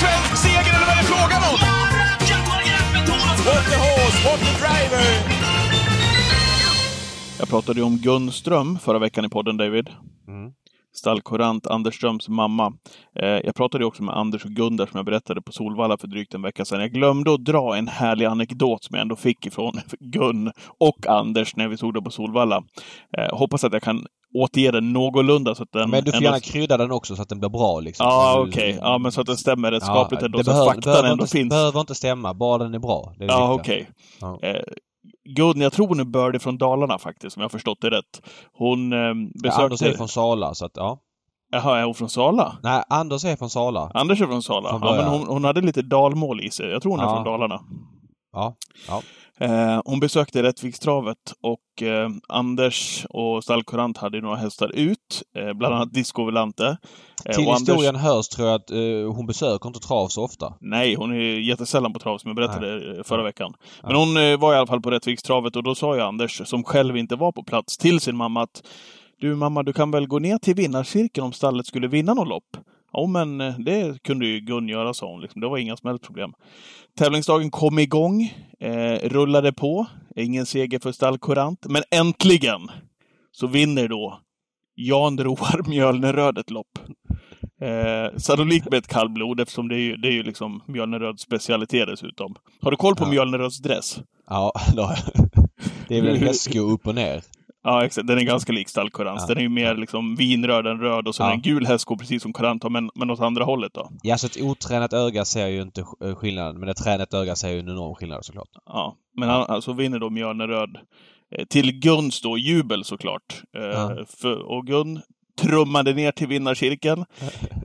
svensk seger eller vad är det frågan om? What the horse, what the driver! Jag pratade ju om Gun Ström förra veckan i podden, David. Mm. Stallkurant Anders Ströms mamma. Eh, jag pratade också med Anders och Gun där som jag berättade på Solvalla för drygt en vecka sedan. Jag glömde att dra en härlig anekdot som jag ändå fick ifrån Gun och Anders när vi stod där på Solvalla. Eh, hoppas att jag kan återge den någorlunda så att den... Men du får ändå- gärna krydda den också så att den blir bra liksom. Ja, okej. Ja, men så att den stämmer rätt skapligt ändå. det Så att behöver, faktan behöver, ändå inte, finns. behöver inte stämma, bara den är bra. Det är det Ja, okej. Ja. Eh, Gun, jag tror hon är bördig från Dalarna faktiskt, om jag har förstått det rätt. Hon eh, Ja, besökte... Anders är från Sala, så att ja. Jaha, är hon från Sala? Nej, Anders är från Sala. Anders är från Sala? Från ja, men hon, hon hade lite dalmål i sig. Jag tror hon är Ja. från Dalarna. Ja. ja. Eh, hon besökte Rättvikstravet och eh, Anders och Stallkurant hade några hästar ut, eh, bland annat Disco Volante. Eh, Till och historien hörs tror jag att eh, hon besöker inte trav så ofta. Nej, hon är jättesällan på trav som jag berättade eh, förra veckan. Men hon eh, var i alla fall på Rättvikstravet och då sa ju Anders, som själv inte var på plats, till sin mamma att Du mamma, du kan väl gå ner till vinnarcirkeln om stallet skulle vinna något lopp? Ja, men eh, det kunde ju Gun göra, sa hon. Liksom. Det var inga som helst problem. Tävlingsdagen kom igång, eh, rullade på. Ingen seger för stallkurant. Men äntligen så vinner då Jan Roar Mjölneröd ett lopp. Eh, sannolikt med ett kallblod eftersom det är ju, det är ju liksom Mjölneröds specialitet dessutom. Har du koll på Ja. Mjölneröds dress? Ja, då. Det är väl en hästsko upp och ner. Ja, exakt. Den är ganska lik stallkurants. Ja. Den är ju mer liksom vinröd än röd och så Ja. en gul hästsko precis som kurant men, men åt andra hållet då. Ja, så ett otränat öga ser ju inte sk- skillnaden. Men ett tränat öga ser ju en enorm skillnad såklart. Ja, men han, alltså vinner då Mjölneröd. Eh, till Guns då jubel såklart. Eh, Ja. för, och Gun trummade ner till vinnarcirkeln.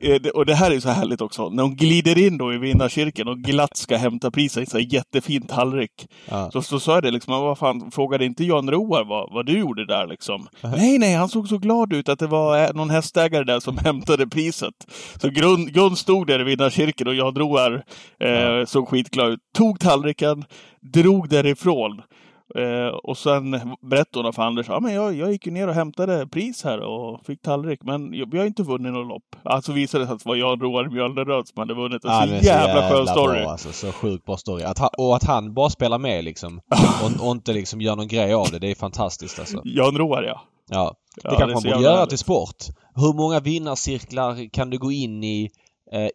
Eh, och det här är så härligt också. När hon glider in då i vinnarcirkeln och glatt ska hämta priset en jättefin tallrik. Ja. Så, så sa jag det liksom, "Men vad fan, frågade inte Jan Roar vad, vad du gjorde där liksom? Nej, nej, han såg så glad ut att det var eh, någon hästägare där som hämtade priset. Så Gun, Gun stod där i vinnarcirkeln och Jan Roar eh, såg skitglad ut. Tog tallriken, drog därifrån. Eh, och sen berättade hon för Anders, ja men jag, jag gick ju ner och hämtade pris här och fick tallrik, men jag- vi har inte vunnit något lopp. Alltså visade det sig att det var Jan Roar Mjölneröd som hade vunnit. En Ja, så är jävla skön story. Bra, alltså, så sjukt bra story. Att han, och att han bara spelar med liksom. Och, och inte liksom gör någon grej av det. Det är fantastiskt alltså. Jan Roar ja. Ja. Det Ja, kanske man borde jävla göra härligt. till sport. Hur många vinnarcirklar kan du gå in i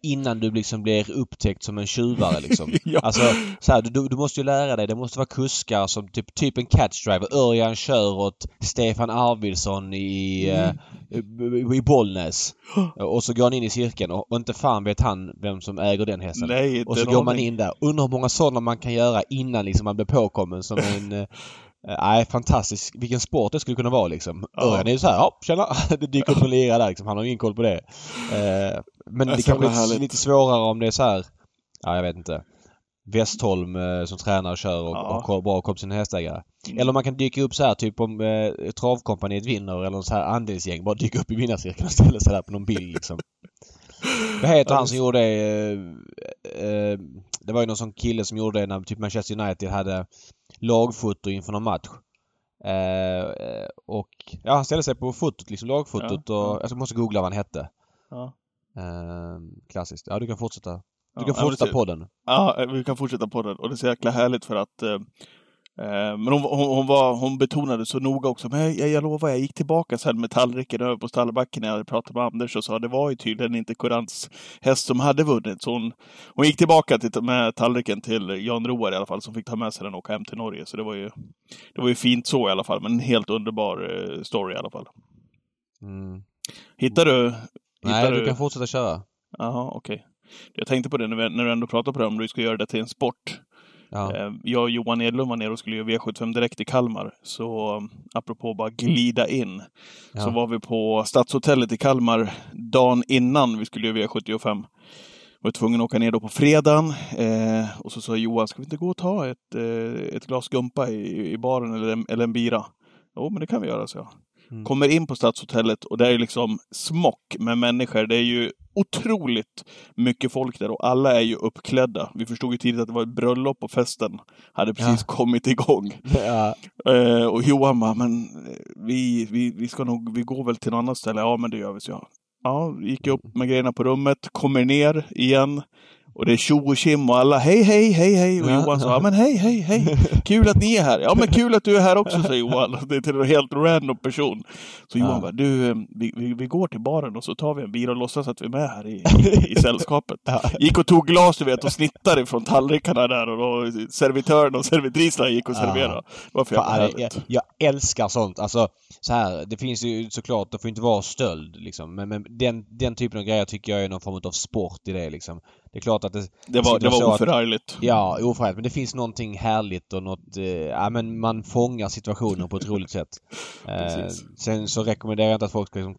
innan du liksom blir upptäckt som en tjuvare liksom? Ja. Alltså, så här, du, du måste ju lära dig. Det måste vara kuskar som typ, typ en catchdriver. Örjan kör åt Stefan Arvidsson i, Mm. eh, i Bollnäs. Och så går han in i cirkeln och, och inte fan vet han vem som äger den hästen. Nej, och så går man in där. Undrar hur många sådana man kan göra innan liksom man blir påkommen som en... eh, Nej, fantastiskt. Vilken sport det skulle kunna vara liksom. Ja. Örjan är ju så här, ja, tjena! Det dyker upp en lirare där liksom. Han har ingen koll på det. Eh, men Det det kanske är lite svårare om det är så här... Ja, jag vet inte. Westholm eh, som tränar och kör och, Ja. och bra koll på sina hästägare. Mm. Eller man kan dyka upp så här typ om eh, travkompaniet vinner eller så här andelsgäng. Bara dyka upp i vinnarcirkeln och ställa sig där på någon bild liksom. Vad heter han som gjorde det? Eh, eh, det var ju någon sån kille som gjorde det när typ Manchester United hade lagfoto inför någon match. Eh, eh, och ja, han ställde sig på fotot, liksom lagfotot Ja, och jag måste googla vad han hette. Ja. Eh, klassiskt. Ja, du kan fortsätta. Du Ja, kan ja, fortsätta podden. Ja, vi kan fortsätta på det. Och det är så jäkla härligt för att eh, eh, men hon, hon, hon, var, hon betonade så noga också. Men jag, jag lovar, jag gick tillbaka sen med tallriken över på stallbacken när jag hade pratat med Anders och sa det var ju tydligen inte Kurants häst som hade vunnit. Så hon, hon gick tillbaka till, med tallriken till Jan Roar i alla fall som fick ta med sig den och åka hem till Norge. Så det var ju, det var ju fint så i alla fall. Men en helt underbar eh, story i alla fall. Mm. Hittar du? Nej, hittar du kan fortsätta köra. Jaha, okej. Jag tänkte på det när, vi, när du ändå pratar på det, om du ska göra det till en sport. Ja. Eh, Jag och Johan Edlund var nere och skulle göra V75 direkt i Kalmar. Så um, apropå bara glida in. Så Ja. var vi på Stadshotellet i Kalmar dagen innan vi skulle göra V75. var tvungen att åka ner då på fredagen. Eh, och så sa Johan, ska vi inte gå och ta ett, eh, ett glas gumpa i, i baren eller en, eller en bira? Jo, men det kan vi göra, så jag. Mm. Kommer in på Stadshotellet och det är liksom smock med människor. Det är ju otroligt mycket folk där och alla är ju uppklädda. Vi förstod ju tidigt att det var ett bröllop och festen hade precis kommit igång. Ja. Eh, och Johan bara, men eh, vi, vi, vi ska nog, vi går väl till något annat ställe? Ja, men det gör vi, så jag. Ja, gick upp med grejerna på rummet, kommer ner igen. Och det är tjo och tjim och alla hej, hej, hej, hej. Och Ja. Johan sa, ja men hej, hej, hej. Kul att ni är här. Ja men kul att du är här också, säger Johan. Det är till en helt random person. Så Johan Ja. bara, du, eh, vi, vi, vi går till baren och så tar vi en bira och låtsas att vi är med här i, i, i sällskapet. Ja. Gick och tog glas, du vet, och snittade ifrån tallrikarna där. Och då servitören och servitriserna gick och Ja. serverade. Jävla Fan, jag, jag älskar sånt. Alltså, så här, det finns ju såklart, det får inte vara stöld liksom. Men, men den, den typen av grejer tycker jag är någon form av sport i det liksom. Det är klart att det... Det var, det var att- oförargligt. Ja, oförrätt. Men det finns någonting härligt och något... Eh, ja, men man fångar situationen på ett roligt sätt. Eh, sen så rekommenderar jag inte att folk ska liksom,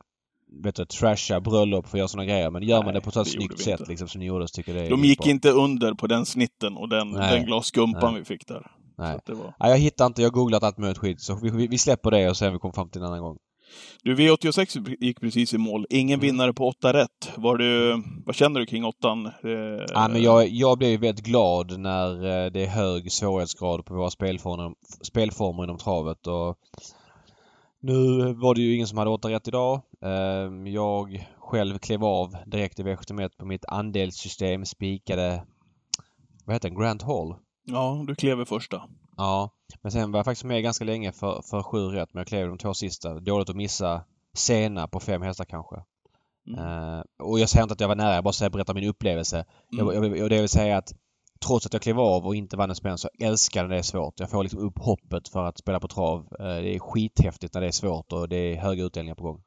vet du, trasha bröllop för att göra sådana grejer. Men gör man Nej, det på ett så här det gjorde snyggt sätt liksom som ni gjorde så tycker jag det är De gick bra. inte under på den snitten och den, Nej. den glas skumpan Nej. vi fick där. Nej. att var... Ja, jag hittar inte, jag har googlat allt möjligt skit. Så vi, vi, vi släpper det och sen vi kommer fram till en annan gång. Du, V86 gick precis i mål. Ingen Mm. vinnare på åtta rätt. Var du, vad känner du kring åttan? Eh, Ja, men jag, jag blev väldigt glad när eh, det är hög svårighetsgrad på våra spelformer, spelformer inom travet. Och nu var det ju ingen som hade åtta rätt idag. Eh, Jag själv klev av direkt i V71 på mitt andelssystem, spikade vad heter den? Grant Hall. Ja, du klev i första. Ja, men sen var jag faktiskt med ganska länge för, för sju rätt men jag klev de två sista. Dåligt att missa sena på fem hästar kanske. Mm. Eh, och jag säger inte att jag var nära, jag bara säger berättar min upplevelse. Mm. Jag, jag, och det vill säga att trots att jag klev av och inte vann en spänn så älskar jag när det är svårt. Jag får liksom upp hoppet för att spela på trav. Eh, Det är skithäftigt när det är svårt och det är höga utdelningar på gång.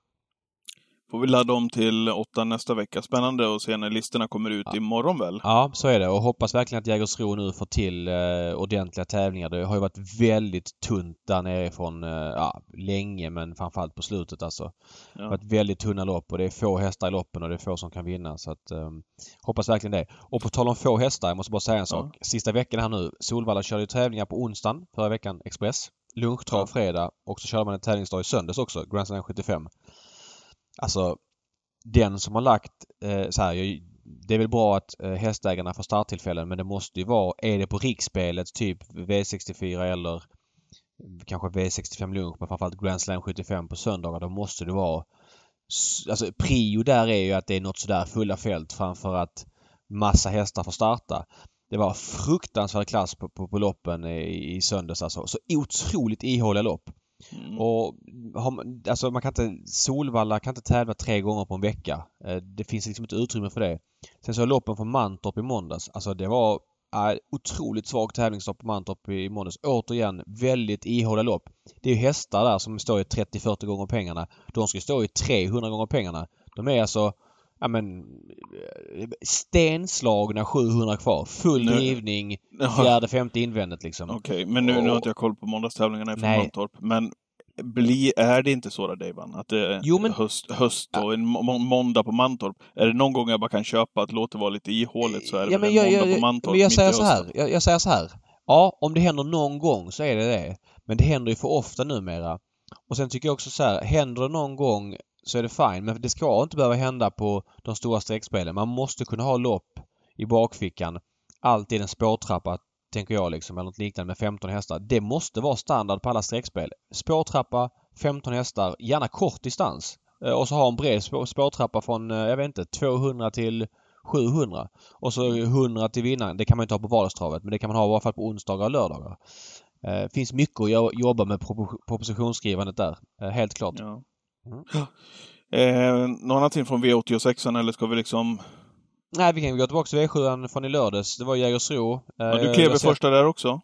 Får vi ladda om till åtta nästa vecka. Spännande att se när listorna kommer ut Ja. imorgon väl? Ja, så är det och hoppas verkligen att Jägersro nu får till eh, ordentliga tävlingar. Det har ju varit väldigt tunt där nerifrån, eh, ja, länge men framförallt på slutet alltså. Det har Ja. varit väldigt tunna lopp och det är få hästar i loppen och det är få som kan vinna. Så att, eh, hoppas verkligen det. Och på tal om få hästar, jag måste bara säga en sak. Sista veckan här nu. Solvalla körde ju tävlingar på onsdagen förra veckan, Express. Lunchtrav Ja. fredag och så körde man en tävlingsdag i söndags också, Grand Slam 75. Alltså, den som har lagt eh, så här, jag, det är väl bra att eh, hästägarna får starttillfällen men det måste ju vara, är det på riksspelet typ V64 eller kanske V65 lunch men framförallt Grand Slam 75 på söndagar då måste det vara Alltså prio där är ju att det är något sådär fulla fält framför att massa hästar får starta. Det var fruktansvärd klass på, på, på loppen i, i söndags alltså. Så otroligt ihåliga lopp. Mm. Och har man, alltså man kan inte, Solvalla kan inte tävla tre gånger på en vecka. Eh, det finns liksom inte utrymme för det. Sen så loppen från Mantorp i måndags. Alltså det var äh, otroligt svag tävlingslopp på Mantorp i måndags. Återigen väldigt ihåliga lopp. Det är ju hästar där som står i 30-40 gånger pengarna. De ska stå i 300 gånger pengarna. De är alltså Ja men stenslagna 700 kvar. Full Nu- drivning. Ja. Fjärde, femte invändet liksom. Okej, men nu, nu har Och- inte jag koll på måndagstävlingarna från. Mantorp. Men bli, är det inte så där, Davan? Att det är Jo, men- höst, höst och en må måndag på Mantorp? Är det någon gång jag bara kan köpa att låt det vara lite ihåligt så är det Ja, men en jag, måndag jag, på Mantorp men jag säger så här. Jag, jag säger så här. Ja, om det händer någon gång så är det det. Men det händer ju för ofta numera. Och sen tycker jag också så här. Händer det någon gång så är det fine. Men det ska inte behöva hända på de stora streckspelen. Man måste kunna ha lopp i bakfickan. Alltid en spårtrappa, tänker jag liksom. Eller något liknande med 15 hästar. Det måste vara standard på alla streckspel. Spårtrappa, 15 hästar, gärna kort distans. Eh, och så ha en bred spår, spårtrappa från, eh, jag vet inte, 200 till 700. Och så 100 till vinnaren. Det kan man inte ha på vardagstravet men det kan man ha i alla fall på onsdagar och lördagar. Det finns mycket att jobba med propositionsskrivandet där. Eh, helt klart. Ja. Mm. Eh, in från V86 eller ska vi liksom... Nej, vi kan gå tillbaka till V7 från i lördags. Det var Jägersro. Eh, Ja, du jag- klev i första där också?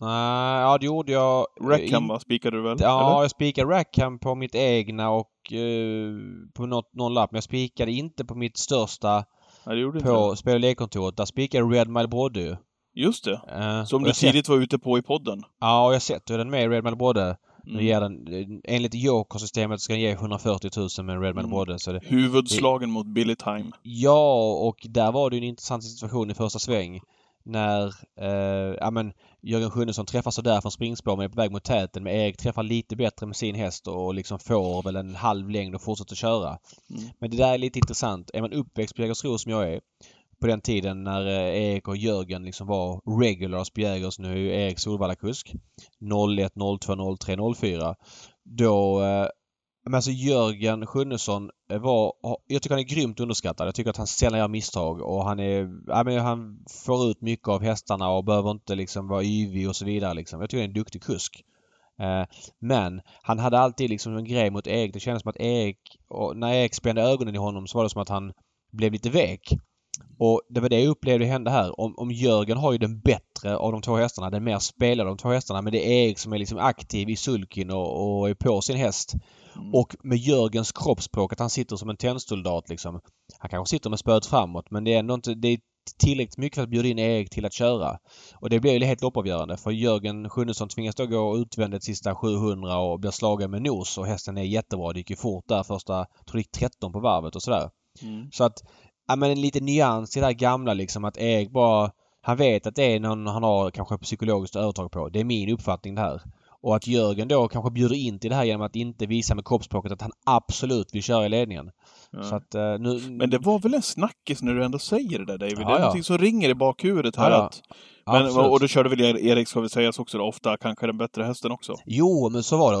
Nej, ja det gjorde jag. eh, Rackham in-? Spikade du väl? Ja, eller? jag spikade Rackham på mitt egna och eh, på något, någon lapp. Men jag spikade inte på mitt största Nej, inte på spel och lekkontoret. Där spikade jag Red Mile Brodde ju. Just det. Eh, Som du jag sett- tidigt var ute på i podden. Ja, och jag sett hur den med i Red Mile Brodde. Nu Mm. ger den, enligt Joker-systemet ska den ge 140 000 med Red Mile Mm. Så det, Huvudslagen mot Billy Time. ja, och där var det ju en intressant situation i första sväng. När eh, ja, men Jörgen Sjunnesson träffar sådär från springspår men är på väg mot täten. Men Erik träffar lite bättre med sin häst och liksom får väl en halv längd och fortsätter köra. Mm. Men det där är lite intressant. Är man uppväxt på Jägersro som jag är på den tiden när eh, Erik och Jörgen liksom var regulars på Jägers. Nu är ju Erik Solvalla-kusk. 01, 02, 03, 04. Då eh, Men alltså Jörgen Sjunnesson eh, var... Jag tycker han är grymt underskattad. Jag tycker att han sällan gör misstag och han är... Ja, men han får ut mycket av hästarna och behöver inte liksom vara yvig och så vidare liksom. Jag tycker han är en duktig kusk. Men han hade alltid liksom en grej mot Erik. Det kändes som att Erik... när Erik spände ögonen i honom så var det som att han blev lite vek. Och det var det jag upplevde hända här. Om, om Jörgen har ju den bättre av de två hästarna, den mer spelade av de två hästarna. Men det är Erik som är liksom aktiv i sulkin och, och är på sin häst. Mm. Och med Jörgens kroppsspråk, att han sitter som en tennsoldat liksom. Han kanske sitter med spöet framåt men det är ändå inte... Det är tillräckligt mycket för att bjuda in Erik till att köra. Och det blir ju helt loppavgörande för Jörgen Sjunnesson tvingas då gå utvändigt sista 700 och blir slagen med nos och hästen är jättebra. Det gick ju fort där första, tror det 13 på varvet och sådär. Mm. Så att ja, men en liten nyans i det här gamla liksom att Erik bara... Han vet att det är någon han har kanske psykologiskt övertag på. Det är min uppfattning det här. Och att Jörgen då kanske bjuder in till det här genom att inte visa med kroppsspråket att han absolut vill köra i ledningen. Ja. Så att, uh, nu... Men det var väl en snackis när du ändå säger det där David? Ja, det är ja. någonting som ringer i bakhuvudet här. Att, men, och då körde väl Erik, ska vi säga också då, ofta kanske den bättre hästen också? Jo, men så var det.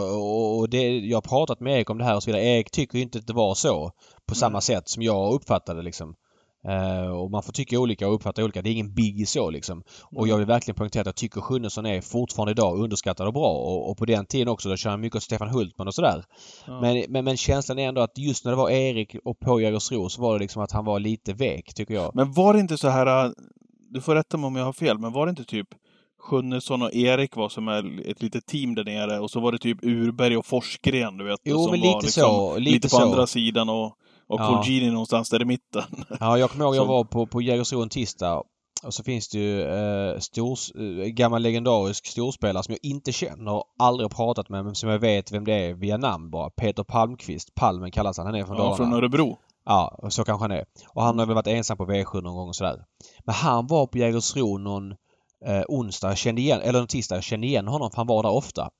Och det, jag har pratat med Erik om det här och så vidare. Erik tycker inte att det var så på samma mm. sätt som jag uppfattade liksom. Uh, och man får tycka olika och uppfatta olika. Det är ingen biggie så liksom. Och mm. jag vill verkligen poängtera att jag tycker Sjunnesson är fortfarande idag underskattad och bra. Och, och på den tiden också, då kör han mycket åt Stefan Hultman och sådär. Mm. Men, men, men känslan är ändå att just när det var Erik och på Jägersro så var det liksom att han var lite vek, tycker jag. Men var det inte så här, äh, du får rätta mig om jag har fel, men var det inte typ Sjunnesson och Erik var som ett litet team där nere och så var det typ Urberg och Forsgren, du vet. Jo, som men lite var liksom, så. Lite, lite på så. andra sidan och och ja. Colgini någonstans där i mitten. Ja, jag kommer ihåg jag var på, på Jägersro tisdag och så finns det ju eh, stor, eh, gammal legendarisk storspelare som jag inte känner, aldrig pratat med men som jag vet vem det är via namn bara. Peter Palmqvist. Palmen kallas han. Han är från ja, Dalarna. från Örebro. Ja, så kanske han är. Och han har väl varit ensam på V7 någon gång och sådär. Men han var på Jägersro någon eh, onsdag, kände igen, eller en tisdag, kände igen honom för han var där ofta.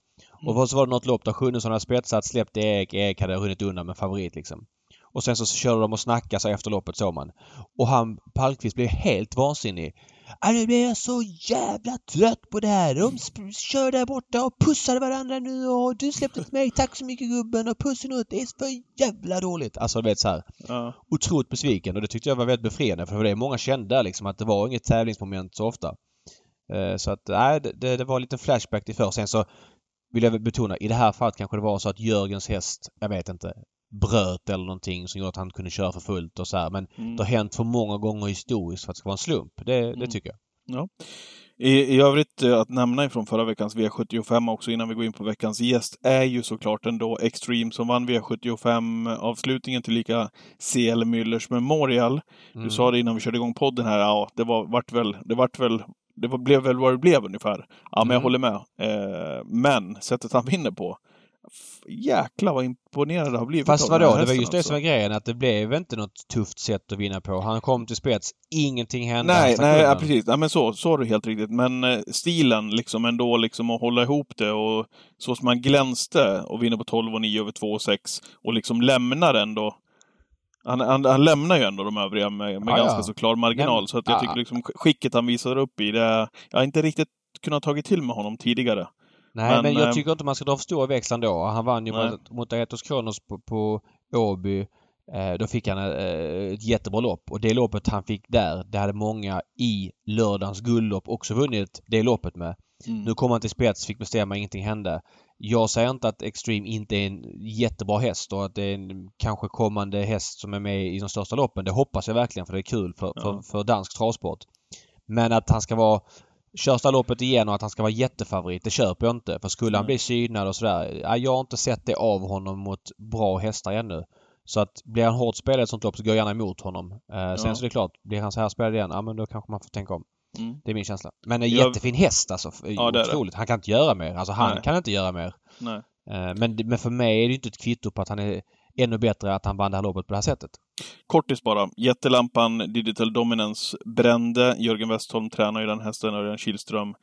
Mm. Och så var det något lopp där Sjunnesson hade spetsat, släppte Erik, Erik hade hunnit undan med favorit liksom. Och sen så körde de och snackade sig efter loppet såg man. Och han, Palmqvist, blev helt vansinnig. Nu blir jag så jävla trött på det här. De kör där borta och pussar varandra nu och du släppte till mig. Tack så mycket gubben och pussen ut. Det är för jävla dåligt. Alltså du vet så här. Ja. Otroligt besviken och det tyckte jag var väldigt befriande för det är många kände liksom att det var inget tävlingsmoment så ofta. Eh, så att nej, det, det var en liten flashback till förr. Sen så vill jag betona, i det här fallet kanske det var så att Jörgens häst, jag vet inte, bröt eller någonting som gjorde att han kunde köra för fullt och så här. Men mm. det har hänt för många gånger historiskt för att det ska vara en slump. Det, mm. det tycker jag. Ja. I, I övrigt eh, att nämna ifrån förra veckans V75 också innan vi går in på veckans gäst är ju såklart ändå Extreme som vann V75-avslutningen till lika CL Müllers Memorial. Mm. Du sa det innan vi körde igång podden här, ja, det var, vart väl, det vart väl det blev väl vad det blev ungefär. Ja, men jag mm. håller med. Eh, men sättet han vinner på jäklar vad imponerad det har blivit Fast vadå? Det var just det som var grejen att det blev inte något tufft sätt att vinna på. Han kom till spets, ingenting hände. Nej, nej ja, precis. Ja, men så, så är det helt riktigt. Men eh, stilen liksom ändå liksom att hålla ihop det och så som han glänste och vinner på 12 och 9 över 2 och 6 och liksom lämnar ändå han, han, han, lämnar ju ändå de övriga med, med ja, ganska ja. så klar marginal. Nej, så att jag tycker liksom skicket han visar upp i det, jag har inte riktigt kunnat tagit till med honom tidigare. Nej, men, men jag eh, tycker inte man ska dra för stora växlar då. Han vann ju nej. mot, mot Aetos Kronos på, på Åby. Eh, då fick han eh, ett jättebra lopp och det loppet han fick där, det hade många i lördagens guldlopp också vunnit det loppet med. Mm. Nu kom han till spets, fick bestämma, ingenting hände. Jag säger inte att Extreme inte är en jättebra häst och att det är en kanske kommande häst som är med i de största loppen. Det hoppas jag verkligen för det är kul för, ja. för, för dansk travsport. Men att han ska vara körs loppet igen och att han ska vara jättefavorit, det köper jag inte. För skulle han bli synad och sådär. Jag har inte sett det av honom mot bra hästar ännu. Så att blir han hårt spelad i ett sånt lopp så går jag gärna emot honom. Eh, sen ja. så är det klart, blir han så här spelad igen, ja men då kanske man får tänka om. Mm. Det är min känsla. Men en jag... jättefin häst alltså. Ja, det Otroligt. Det. Han kan inte göra mer. Alltså han Nej. kan inte göra mer. Nej. Eh, men, men för mig är det inte ett kvitto på att han är ännu bättre att han vann det här loppet på det här sättet. Kortis bara. Jättelampan Digital Dominance brände. Jörgen Westholm tränar ju den hästen, Örjan Kihlström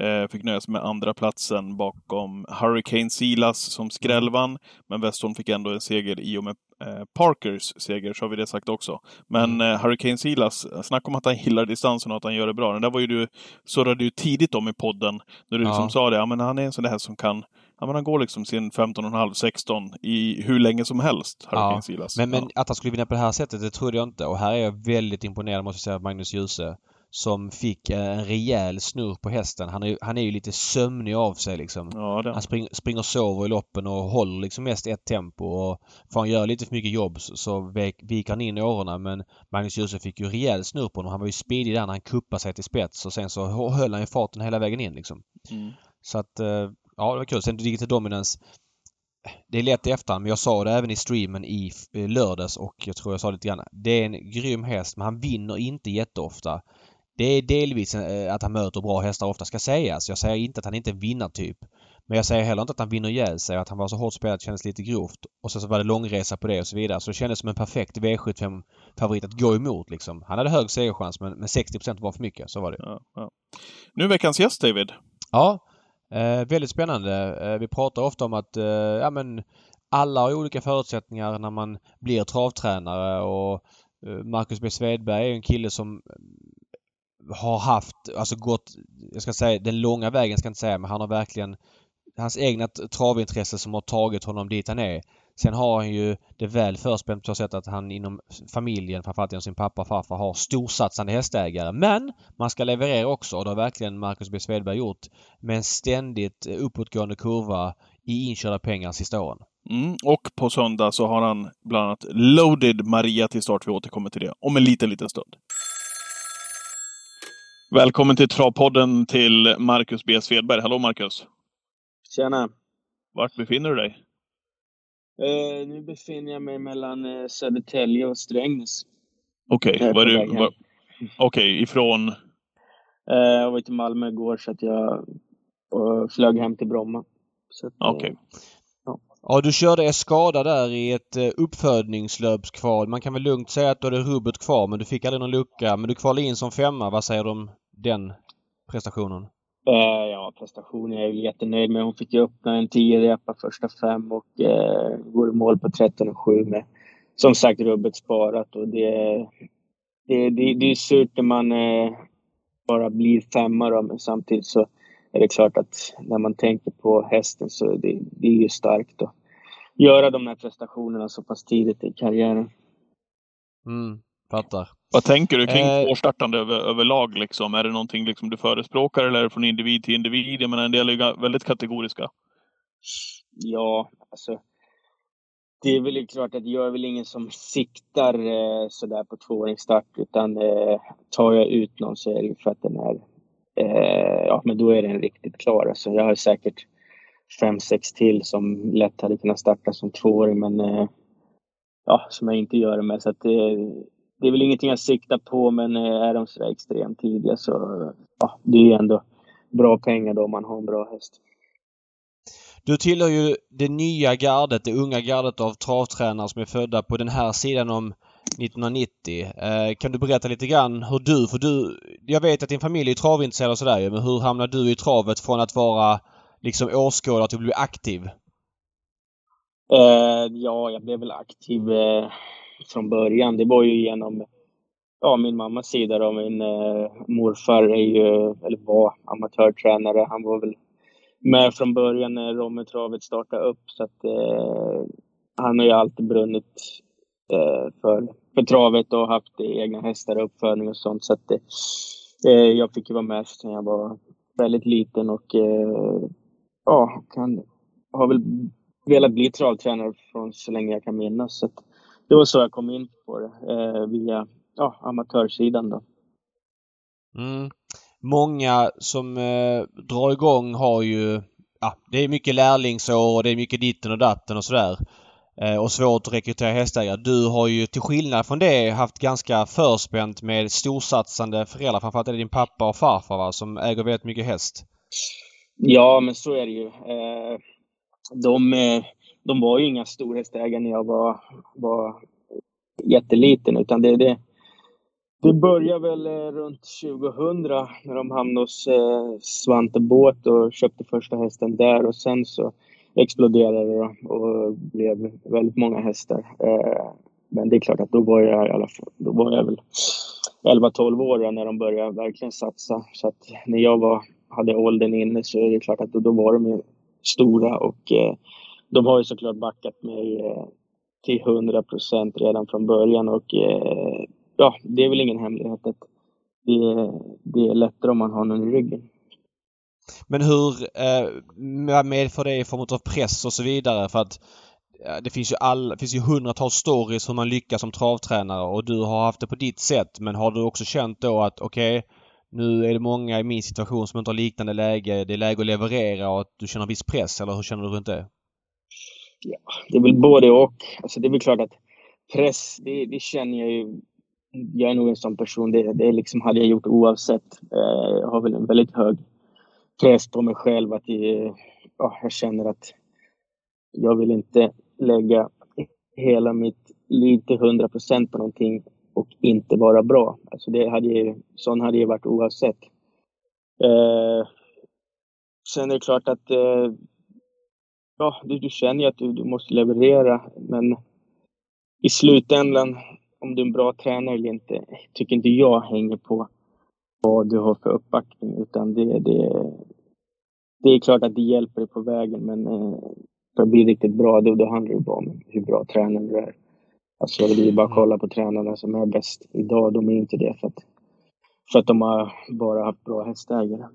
eh, fick nöja sig med andra platsen bakom Hurricane Silas som skrällvann. Men Westholm fick ändå en seger i och med eh, Parkers seger, så har vi det sagt också. Men mm. eh, Hurricane Silas, snacka om att han gillar distansen och att han gör det bra. Den där var ju du, surrade ju tidigt om i podden. När du ja. liksom sa det, ja men han är en sån där som kan Ja, men han går liksom sin 15,5-16 i hur länge som helst, Ja. Men, men ja. att han skulle vinna på det här sättet, det trodde jag inte. Och här är jag väldigt imponerad måste jag säga av Magnus Djuse. Som fick eh, en rejäl snurr på hästen. Han är, han är ju lite sömnig av sig liksom. Ja. Han spring, springer och sover i loppen och håller liksom mest ett tempo. Och får han göra lite för mycket jobb så, så vek- viker han in i årorna. Men Magnus Djuse fick ju rejäl snurr på honom. Han var ju speedig där när han kuppade sig till spets och sen så hö- höll han ju farten hela vägen in liksom. Mm. Så att, eh, ja det var kul. Sen Digital Dominance. Det är lätt i efterhand men jag sa det även i streamen i eh, lördags och jag tror jag sa lite grann. Det är en grym häst men han vinner inte jätteofta. Det är delvis eh, att han möter bra hästar ofta ska sägas. Jag säger inte att han inte är en vinnartyp. Men jag säger heller inte att han vinner ihjäl sig att han var så hårt spelad kändes lite grovt. Och sen så var det långresa på det och så vidare. Så det kändes som en perfekt V75-favorit att gå emot liksom. Han hade hög segerchans men, men 60% var för mycket. Så var det. Ja, ja. Nu veckans gäst, David. Ja, eh, väldigt spännande. Eh, vi pratar ofta om att eh, ja, men alla har olika förutsättningar när man blir travtränare och eh, Marcus B Svedberg är en kille som eh, har haft, alltså gått, jag ska säga den långa vägen ska jag inte säga, men han har verkligen hans egna travintresse som har tagit honom dit han är. Sen har han ju det väl förspänt på så sätt att han inom familjen, framförallt genom sin pappa och farfar, har storsatsande hästägare. Men man ska leverera också och det har verkligen Marcus B Svedberg gjort med en ständigt uppåtgående kurva i inkörda pengar sista åren. Mm. Och på söndag så har han bland annat Loaded Maria till start. Vi återkommer till det om en liten, liten stund. Välkommen till Travpodden till Marcus B Svedberg. Hallå Marcus! Tjena! Vart befinner du dig? Eh, nu befinner jag mig mellan eh, Södertälje och Strängnäs. Okej, är var du... Var, Okej, ifrån... Eh, jag var i Malmö igår så att jag eh, flög hem till Bromma. Okej. Ja, du körde Escada där i ett uppfödningslöpskval. Man kan väl lugnt säga att du hade rubbet kvar men du fick aldrig någon lucka. Men du kvalade in som femma. Vad säger du om den prestationen? Eh, ja, prestationen är jag jättenöjd med. Hon fick ju öppna en 10 repa första fem och eh, går i mål på 13-7 med som sagt rubbet sparat och det, det, det, det är surt när man eh, bara blir femma då, men samtidigt så är det klart att när man tänker på hästen så det, det är ju starkt att göra de här prestationerna så pass tidigt i karriären. Mm, fattar. Vad tänker du kring Eh. spårstartande över, överlag? Liksom? Är det någonting liksom du förespråkar eller är det från individ till individ? Jag menar, en del är väldigt kategoriska. Ja, alltså. Det är väl klart att jag är väl ingen som siktar eh, sådär på tvååringsstart utan eh, tar jag ut någon så är det för att den är, eh, ja men då är den riktigt klar. Alltså, jag har säkert fem, sex till som lätt hade kunnat starta som tvååring men eh, ja, som jag inte gör det med. Så att det, är väl ingenting jag siktar på men eh, är de sådär extremt tidiga så ja, det är ju ändå bra pengar då om man har en bra häst. Du tillhör ju det nya gardet, det unga gardet av travtränare som är födda på den här sidan om 1990. Eh, kan du berätta lite grann hur du, för du, jag vet att din familj är travintresserad och sådär men hur hamnade du i travet från att vara liksom åskådare till att bli aktiv? Eh, ja, jag blev väl aktiv eh, från början. Det var ju genom ja, min mammas sida. Då. Min eh, morfar är ju, eller var amatörtränare. Han var väl med från början när Rommetravet startade upp. Så att, eh, han har ju alltid brunnit eh, för, för travet och haft egna hästar och uppfödning och sånt. Så att, eh, eh jag fick ju vara med sedan jag var väldigt liten och eh, ja, kan, har väl velat bli travtränare från så länge jag kan minnas. Så att det var så jag kom in på det, eh, via ja, amatörsidan. Då. Mm. Många som eh, drar igång har ju... Ja, det är mycket lärlingsår och det är mycket ditten och datten och sådär. Eh, och svårt att rekrytera hästägare. Du har ju till skillnad från det haft ganska förspänt med storsatsande föräldrar. Framförallt är det din pappa och farfar va, som äger väldigt mycket häst. Ja, men så är det ju. Eh, de, eh, de var ju inga storhästägare när jag var, var jätteliten, utan det, det, det började väl eh, runt 2000 när de hamnade hos eh, Svante Båt och köpte första hästen där och sen så exploderade det och blev väldigt många hästar. Eh, men det är klart att då var jag i alla fall, då var jag väl 11-12 år när de började verkligen satsa. Så att när jag var, hade åldern inne så är det klart att då, då var de ju stora och eh, de har ju såklart backat mig eh, till 100 procent redan från början och eh, ja, det är väl ingen hemlighet att det, det är lättare om man har någon i ryggen. Men hur eh, medför det i form av press och så vidare? För att det finns ju all, finns ju hundratals stories hur man lyckas som travtränare och du har haft det på ditt sätt. Men har du också känt då att okej, okay, nu är det många i min situation som inte har liknande läge. Det är läge att leverera och att du känner viss press, eller hur känner du runt det? Ja, det är väl både och. Alltså det är väl klart att press, det, det känner jag ju. Jag är nog en sån person, det, det liksom hade jag gjort oavsett. Jag har väl en väldigt hög press på mig själv att det, ja, jag känner att jag vill inte lägga hela mitt liv till 100 procent på någonting och inte vara bra. Alltså det hade ju, sån hade jag varit oavsett. Eh, sen är det klart att eh, ja, du, du känner ju att du, du måste leverera, men i slutändan, om du är en bra tränare eller inte, tycker inte jag hänger på vad du har för uppbackning, utan det, det, det är klart att det hjälper dig på vägen, men eh, för att bli riktigt bra, då, då handlar det bara om hur bra tränare du är. Alltså det är bara att kolla på tränarna som är bäst idag. De är inte det för att, för att de har bara haft bra hästägare.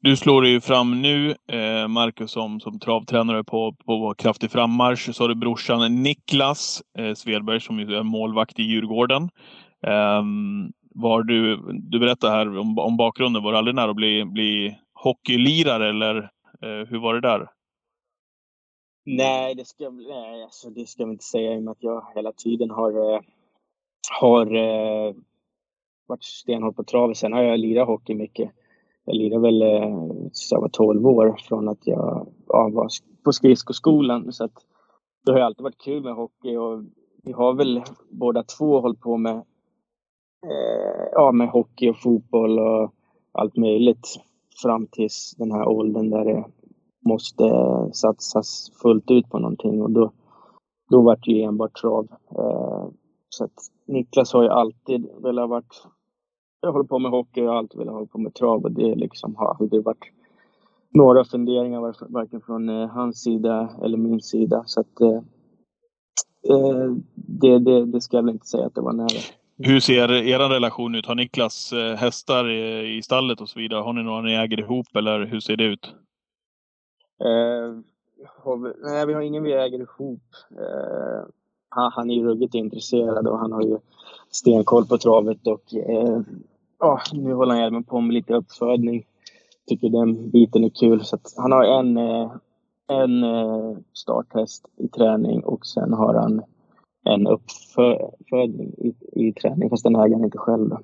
Du slår dig ju fram nu, eh, Marcus, som, som travtränare på, på kraftig frammarsch. Så har du brorsan Niklas eh, Svedberg som är målvakt i Djurgården. Eh, var du, du berättade här om, om bakgrunden. Var du aldrig nära att bli, bli hockeylirare eller eh, hur var det där? Nej, det ska, nej alltså, det ska jag inte säga i och med att jag hela tiden har, eh, har eh, varit stenhård på travet. Sen har jag lirat hockey mycket. Jag lirade väl så tills jag var 12 år från att jag ja, var på skridskoskolan. Så att det har alltid varit kul med hockey och vi har väl båda två hållit på med, eh, ja, med hockey och fotboll och allt möjligt fram tills den här åldern där det måste satsas fullt ut på någonting och då, då vart det ju enbart trav. Eh, så att Niklas har ju alltid velat varit jag håller på med hockey och jag har alltid velat hålla på med trav och det liksom har aldrig varit några funderingar varken från eh, hans sida eller min sida. Så att eh, eh, det, det, det ska jag väl inte säga att det var nära. Hur ser er relation ut? Har Niklas hästar i stallet och så vidare? Har ni några ni äger ihop eller hur ser det ut? Eh, vi, nej, vi har ingen vi äger ihop. Eh, han, han är ju ruggigt intresserad och han har ju stenkoll på travet och eh, oh, nu håller han även på med lite uppfödning. Tycker den biten är kul. Så han har en, eh, en eh, starthäst i träning och sen har han en uppfödning i, i träning, fast den äger han inte själv. Då.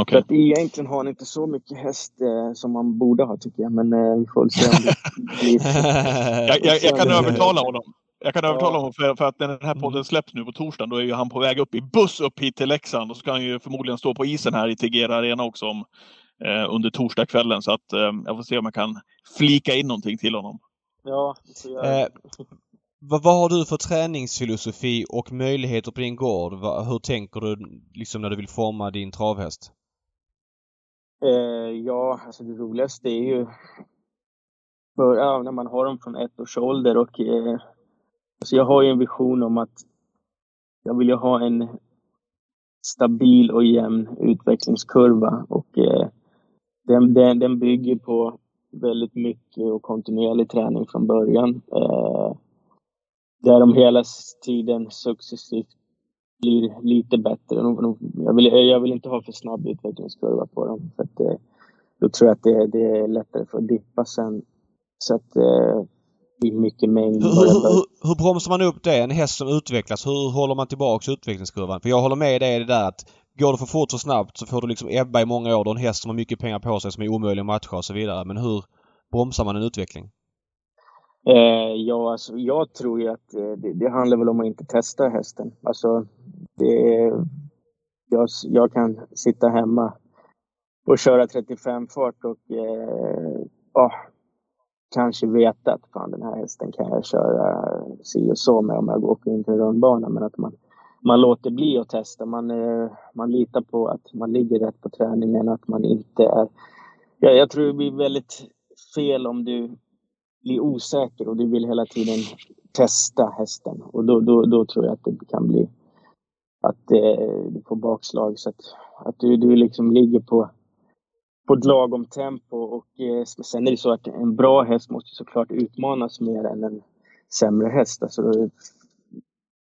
Okay. För att egentligen har han inte så mycket häst eh, som man borde ha tycker jag. Men eh, vi får se om det blir... jag, jag, jag kan övertala honom. Jag kan övertala honom för, för, att när den här podden mm. släpps nu på torsdagen då är ju han på väg upp i buss upp hit till Leksand och så ska han ju förmodligen stå på isen här i Tegera Arena också om, eh, under torsdagskvällen. Så att eh, jag får se om jag kan flika in någonting till honom. Ja, eh, vad, vad, har du för träningsfilosofi och möjligheter på din gård? hur tänker du liksom när du vill forma din travhäst? Eh, ja, alltså det roligaste är ju för, ja, när man har dem från ett års ålder och eh, så jag har ju en vision om att jag vill ju ha en stabil och jämn utvecklingskurva och eh, den, den, den bygger på väldigt mycket och kontinuerlig träning från början. Eh, där de hela tiden successivt blir lite bättre. Jag vill, jag vill inte ha för snabb utvecklingskurva på dem. För att, eh, då tror jag att det, det är lättare för att dippa sen. Så att eh, är mycket mängd. Hur, hur, hur, hur bromsar man upp det? En häst som utvecklas, hur håller man tillbaks utvecklingskurvan? För jag håller med dig i det där att går det för fort så snabbt så får du liksom ebba i många år. Du har en häst som har mycket pengar på sig som är omöjlig att matcha och så vidare. Men hur bromsar man en utveckling? Eh, ja, alltså, jag tror ju att eh, det, det, handlar väl om att inte testa hästen. Alltså, det, jag, jag kan sitta hemma och köra 35 fart och eh, oh, kanske veta att fan, den här hästen kan jag köra si och så med om jag åker in till en rundbana. Men att man, man låter bli att testa. Man, eh, man litar på att man ligger rätt på träningen, att man inte är... Ja, jag tror det blir väldigt fel om du blir osäker och du vill hela tiden testa hästen. Och då, då, då tror jag att det kan bli att eh, du får bakslag. Så att, att du, du liksom ligger på, på ett lagom tempo. Och eh, sen är det så att en bra häst måste såklart utmanas mer än en sämre häst. Alltså, du,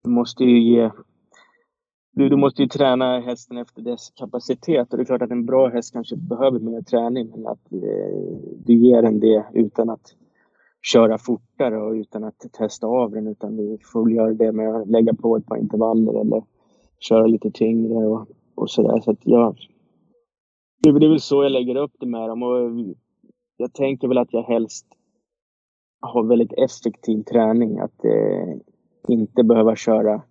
måste ju ge du, du måste ju träna hästen efter dess kapacitet och det är klart att en bra häst kanske behöver mer träning men att eh, du ger den det utan att köra fortare och utan att testa av den utan du får göra det med att lägga på ett par intervaller eller köra lite tyngre och, och sådär. Så att jag, det, är väl så jag lägger upp det med dem och jag tänker väl att jag helst har väldigt effektiv träning. Att eh, inte behöva köra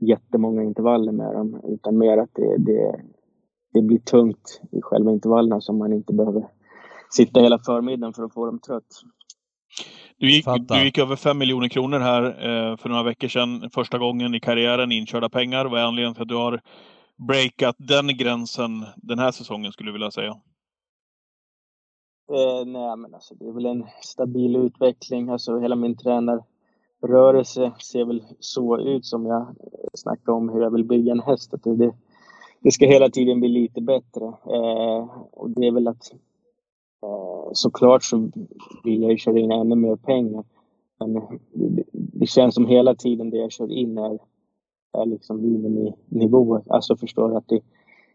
jättemånga intervaller med dem utan mer att det, det, det blir tungt i själva intervallerna som man inte behöver sitta hela förmiddagen för att få dem trött. Du gick, du gick över 5 miljoner kronor här eh, för några veckor sedan. Första gången i karriären inkörda pengar. Vad är anledningen till att du har breakat den gränsen den här säsongen skulle du vilja säga? Eh, nej, men alltså det är väl en stabil utveckling. Alltså hela min tränarrörelse ser väl så ut som jag snackade om hur jag vill bygga en häst. Att det, det ska hela tiden bli lite bättre. Eh, och det är väl att Eh, såklart så vill jag ju köra in ännu mer pengar. Men det, det känns som hela tiden det jag kör in är, är liksom miniminivå. Alltså förstår att det,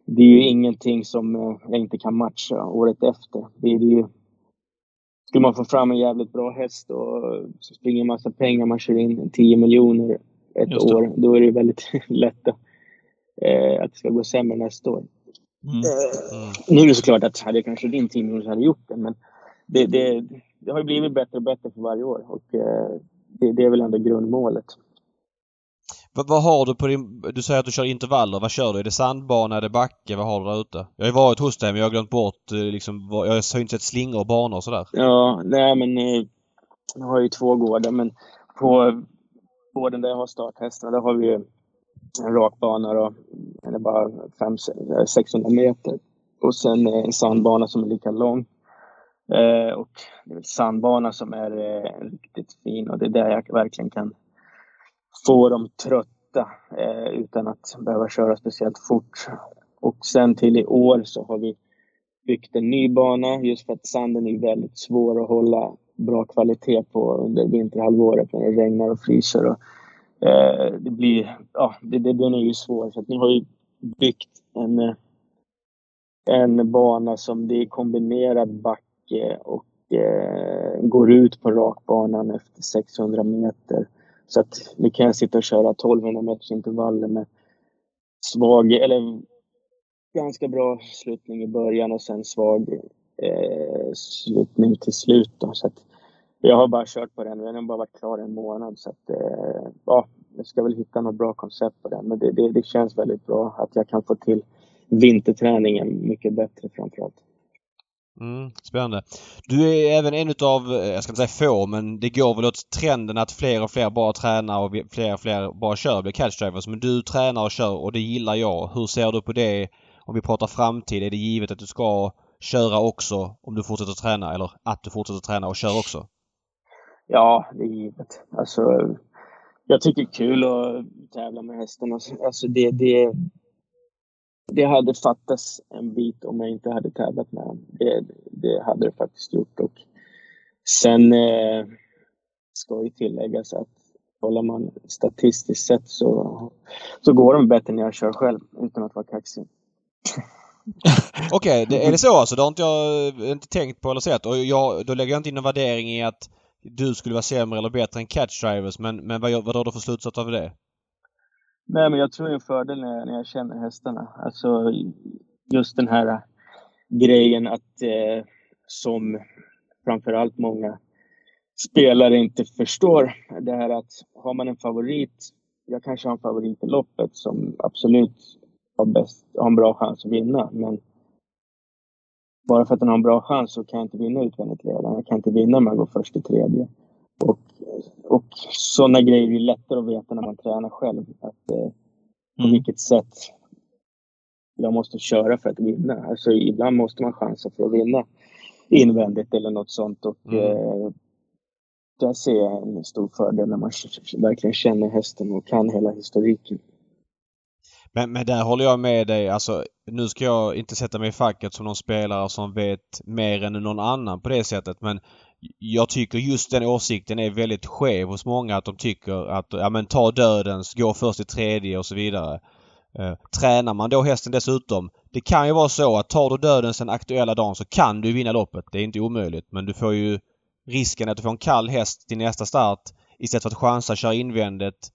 det är ju ingenting som eh, jag inte kan matcha året efter. Det är ju, skulle man få fram en jävligt bra häst och så springer en massa pengar, man kör in 10 miljoner ett år, då är det väldigt lätt att, eh, att det ska gå sämre nästa år. Mm. Mm. Nu är det såklart att hade kanske din team hade gjort det, men det, det, det har blivit bättre och bättre för varje år och eh, det, det, är väl ändå grundmålet. Vad, vad, har du på din... Du säger att du kör intervaller. Vad kör du? Är det sandbana? Är det backe? Vad har du där ute? Jag har ju varit hos dig men jag har glömt bort eh, liksom... Jag har inte sett slingor och banor och sådär. Ja, nej men... Eh, jag har ju två gårdar men på gården där jag har starthästarna där har vi ju en rakbana då. Den är bara 500-600 eh, meter. Och sen en sandbana som är lika lång. Eh, och det är väl sandbana som är eh, riktigt fin och det är där jag verkligen kan få dem trötta eh, utan att behöva köra speciellt fort. Och sen till i år så har vi byggt en ny bana just för att sanden är väldigt svår att hålla bra kvalitet på under vinterhalvåret när det regnar och fryser. Och eh, det blir, ja, det, det, den är ju svår. Så att ni har ju byggt en, en bana som det är kombinerad backe och eh, går ut på rakbanan efter 600 meter. Så att nu kan sitta och köra 1200 meters intervaller med svag, eller ganska bra slutning i början och sen svag eh, slutning till slut. Då. Så att jag har bara kört på den. Den har bara varit klar en månad. Så att, eh, ja, jag ska väl hitta något bra koncept på den. Men det, det, det, känns väldigt bra att jag kan få till vinterträningen mycket bättre framförallt. Mm, spännande. Du är även en utav, eh, jag ska inte säga få, men det går väl åt trenden att fler och fler bara tränar och fler och fler bara kör blir catchdrivers. Men du tränar och kör och det gillar jag. Hur ser du på det om vi pratar framtid? Är det givet att du ska köra också om du fortsätter träna eller att du fortsätter träna och kör också? Ja, det är givet. Alltså, jag tycker det är kul att tävla med hästarna. Alltså det, det, det hade fattats en bit om jag inte hade tävlat med dem. Det, det hade det faktiskt gjort. Och sen eh, ska ju tilläggas att kollar man statistiskt sett så, så går de bättre när jag kör själv utan att vara kaxig. Okej, okay, är det så alltså? Det har inte jag inte tänkt på eller sett. Och jag, då lägger jag inte in en värdering i att du skulle vara sämre eller bättre än catchdrivers. Men, men vad, vad drar du för slutsats av det? Nej, men jag tror det är en fördel när jag, när jag känner hästarna. Alltså just den här äh, grejen att eh, som framförallt många spelare inte förstår. Det här att har man en favorit, jag kanske har en favorit i loppet som absolut har, bäst, har en bra chans att vinna. Men bara för att den har en bra chans så kan jag inte vinna utvändigt ledaren. Jag kan inte vinna om jag går först i tredje. Och, och sådana grejer är lättare att veta när man tränar själv. Att, eh, på mm. vilket sätt jag måste köra för att vinna. Alltså ibland måste man chansa för att vinna invändigt eller något sånt. Och, mm. eh, där ser jag en stor fördel när man verkligen känner hästen och kan hela historiken. Men, men där håller jag med dig. Alltså, nu ska jag inte sätta mig i facket som någon spelare som vet mer än någon annan på det sättet. Men jag tycker just den åsikten är väldigt skev hos många. Att de tycker att ja men ta dödens, gå först i tredje och så vidare. Eh, tränar man då hästen dessutom. Det kan ju vara så att tar du dödens den aktuella dagen så kan du vinna loppet. Det är inte omöjligt. Men du får ju risken att du får en kall häst till nästa start istället för att chansa köra invändigt.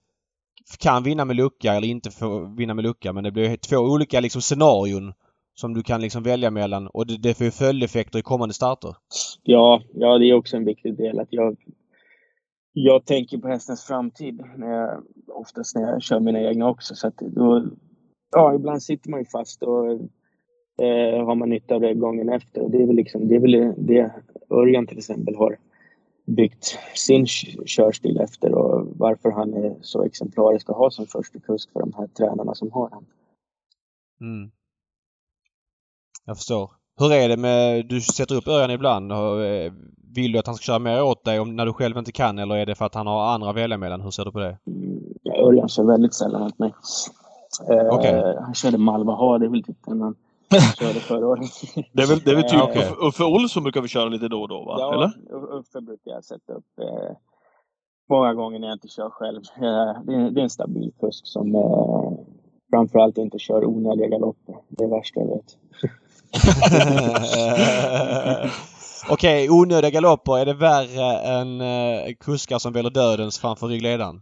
Kan vinna med lucka eller inte få vinna med lucka men det blir två olika liksom scenarion som du kan liksom välja mellan och det, det får ju följdeffekter i kommande starter. Ja, ja det är också en viktig del att jag jag tänker på hästens framtid när jag, oftast när jag kör mina egna också. Så att då, ja, ibland sitter man ju fast och eh, har man nytta av det gången efter. Och det är väl liksom, det är väl det Örjan till exempel har byggt sin körstil efter och varför han är så exemplarisk att ha som första kusk för de här tränarna som har han. Mm. Jag förstår. Hur är det med, du sätter upp Örjan ibland. Eh, vill du att han ska köra mer åt dig om, när du själv inte kan eller är det för att han har andra att välja mellan? Hur ser du på det? Mm, ja, Örjan kör väldigt sällan åt mig. Eh, okay. Han körde Malva Ha, det är väl typ den han körde förra året. Det är väl, det är väl typ okay. Uffe Olsson brukar vi köra lite då och då va? Ja, Eller? Uffe brukar jag sätta upp eh, många gånger när jag inte kör själv. Eh, det, är, det är en stabil kusk som eh, framförallt inte kör onödiga galopper. Det är värsta jag vet. Okej, okay, onödiga galopper. Är det värre än eh, kuskar som väljer dödens framför ryggledaren?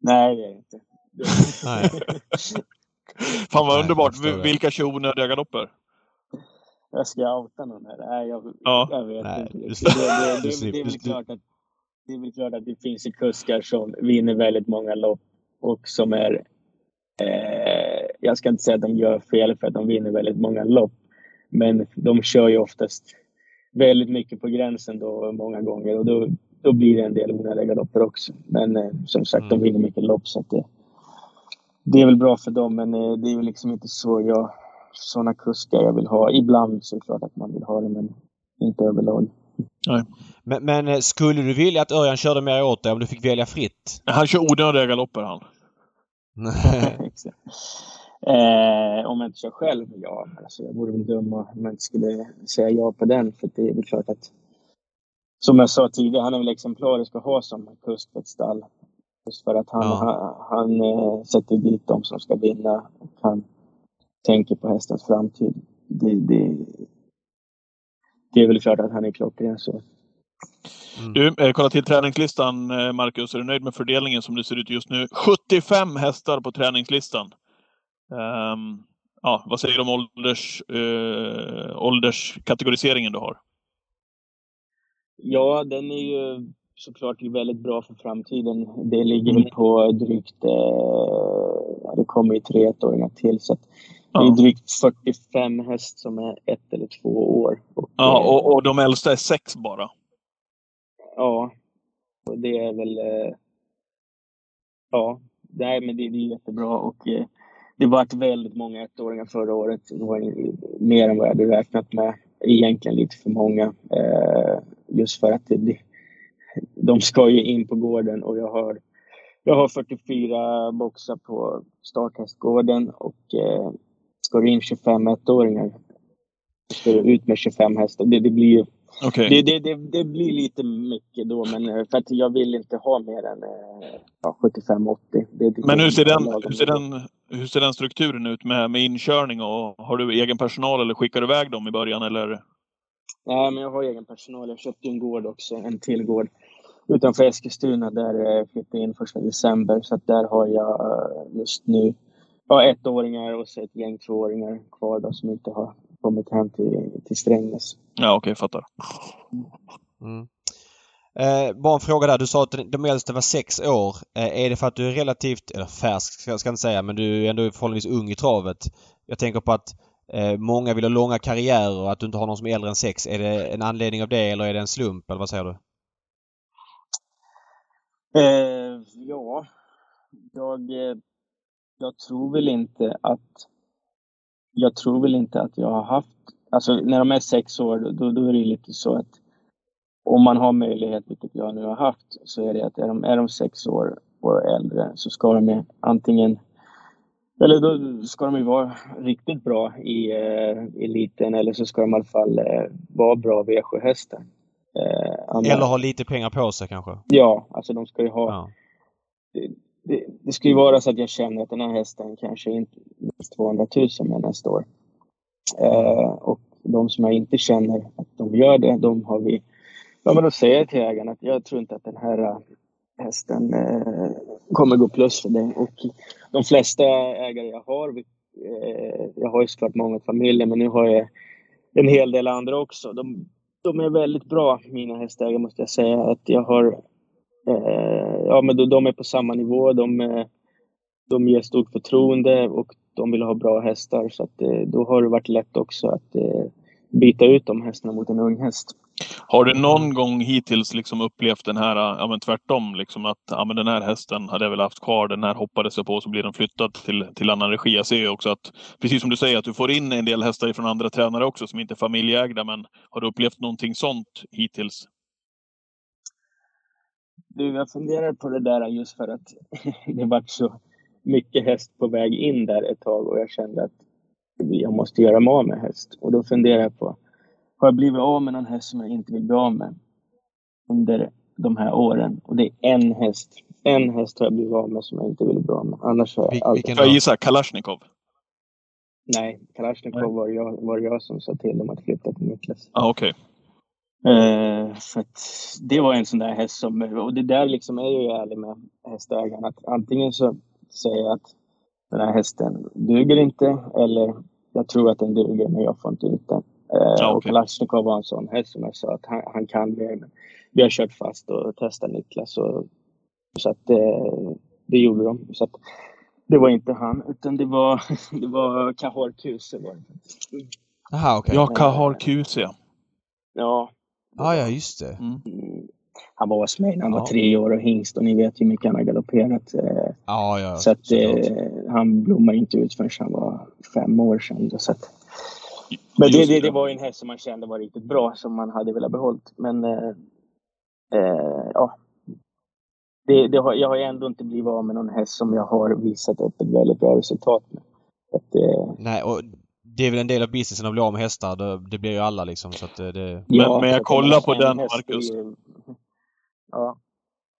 Nej, det är det inte. Nej. Fan vad Nej, underbart. Vilka kör onödiga galopper? Jag ska outa någon här. Nej, jag, ja. jag vet Nej, inte. Det, det, det, det, är väl klart att, det är väl klart att det finns kuskar som vinner väldigt många lopp och som är... Eh, jag ska inte säga att de gör fel för att de vinner väldigt många lopp. Men de kör ju oftast väldigt mycket på gränsen då många gånger och då, då blir det en del onödiga galopper också. Men eh, som sagt, mm. de vinner mycket lopp så att det, det är väl bra för dem men eh, det är väl liksom inte så jag sådana kuskar jag vill ha. Ibland så är det klart att man vill ha det men inte överlag. Nej. Men, men, eh, skulle du vilja att Örjan körde mer åt dig om du fick välja fritt? Han kör onödiga galopper han. Eh, om jag inte kör själv, ja, alltså jag vore väl dum om jag inte skulle säga ja på den. För det är väl klart att, som jag sa tidigare, han är väl exemplarisk att ha som kusk för ett stall. Just för att han, ja. han, han äh, sätter dit dem som ska vinna och han tänker på hästens framtid. Det, det, det är väl klart att han är klockren så. Mm. Du, eh, kolla till träningslistan eh, Marcus. Är du nöjd med fördelningen som det ser ut just nu? 75 hästar på träningslistan. Um, ja, vad säger du om ålders, uh, ålderskategoriseringen du har? Ja, den är ju såklart väldigt bra för framtiden. Det ligger mm. på drygt, eh, det kommer ju tre ettåringar till så ja. det är drygt 45 häst som är ett eller två år. Och, ja, eh, och, och de äldsta är sex bara? Ja, och det är väl, eh, ja, nej men det, det är jättebra och eh, det var väldigt många ettåringar förra året. Det var mer än vad jag hade räknat med. Egentligen lite för många. Eh, just för att det, de ska ju in på gården och jag har, jag har 44 boxar på starthästgården och eh, ska det in 25 ettåringar ska det ut med 25 hästar. Det, det blir ju Okay. Det, det, det, det, blir lite mycket då, men eh, för att jag vill inte ha mer än ja, 75-80. Men hur ser, den, hur, ser den, hur ser den strukturen ut med, med inkörning? Och, har du egen personal eller skickar du iväg dem i början? Eller? Nej, men jag har egen personal. Jag köpte en gård också, en till gård utanför Eskilstuna där jag flyttade in första december. Så att där har jag eh, just nu ja, ettåringar och så ett gäng tvååringar kvar då, som inte har kommit hem till, till Strängnäs. Ja, okej, okay, fattar. Mm. Eh, bara en fråga där. Du sa att de äldsta var sex år. Eh, är det för att du är relativt, eller färsk ska jag inte säga, men du är ändå förhållandevis ung i travet. Jag tänker på att eh, många vill ha långa karriärer och att du inte har någon som är äldre än sex. Är det en anledning av det eller är det en slump? Eller vad säger du? Eh, ja, jag, eh, jag tror väl inte att jag tror väl inte att jag har haft, alltså när de är sex år då, då är det lite så att om man har möjlighet, vilket jag nu har haft, så är det att är de, är de sex år och äldre så ska de antingen eller då ska de ju vara riktigt bra i eh, eliten eller så ska de i alla fall eh, vara bra V7-hästar. Eh, eller ha lite pengar på sig kanske? Ja, alltså de ska ju ha... Ja. Det, det, ska ju vara så att jag känner att den här hästen kanske inte minst 200 000 med nästa år. Eh, och de som jag inte känner att de gör det, de har vi... Ja, men då säger jag till ägaren att jag tror inte att den här eh, hästen eh, kommer gå plus för det. Och de flesta ägare jag har, eh, jag har ju såklart många familjer, men nu har jag en hel del andra också. De, de är väldigt bra, mina hästägare, måste jag säga. Att jag har, Eh, ja, men de, de, är på samma nivå. De, eh, de ger stort förtroende och de vill ha bra hästar. Så att, eh, då har det varit lätt också att eh, byta ut de hästarna mot en ung häst. Har du någon gång hittills liksom upplevt den här, ja men tvärtom, liksom att ja, men den här hästen hade jag väl haft kvar, den här hoppades jag på, så blir den flyttad till, till annan regi. Jag ser ju också att, precis som du säger, att du får in en del hästar från andra tränare också som inte är familjeägda, men har du upplevt någonting sånt hittills? Du, jag funderar på det där just för att det var så mycket häst på väg in där ett tag och jag kände att jag måste göra mig av med häst. Och då funderar jag på, har jag blivit av med någon häst som jag inte vill bli av med under de här åren? Och det är en häst. En häst har jag blivit av med som jag inte vill bli av med. Annars har jag alltid... Får jag gissa? Kalashnikov? Nej, Kalashnikov var jag, var jag som sa till dem att flytta till Niklas. Ah. Okay. Uh, eh, för det var en sån där häst som, och det där liksom är jag ju ärlig med hästägaren att antingen så säger jag att den här hästen duger inte eller jag tror att den duger men jag får inte ut den. Eh, ja, okay. Och Kalashnikov var en sån häst som jag sa att han, han kan mer. Men vi har kört fast och testat Niklas. Och, så att eh, det gjorde de. Så att, det var inte han, utan det var, det var Kahor Kuse. Jaha, okej. Okay. Ja, Kahor Kuse. Ja. Ah, ja, just det. Mm. mm. Han var hos mig när han ja. var tre år och hingst och ni vet hur mycket han har galopperat. Eh, ja, ja, så att eh, han blommade inte ut förrän han var fem år sedan. Så att, men det, det, det var en häst som man kände var riktigt bra, som man hade velat behållt. Men eh, eh, ja, det, det har, jag har ändå inte blivit av med någon häst som jag har visat upp ett väldigt bra resultat med. Att, eh, Nej, och det är väl en del av businessen att bli av med hästar. Det, det blir ju alla liksom. Så att det... Ja, men, men jag kollar på den, Marcus. Ja.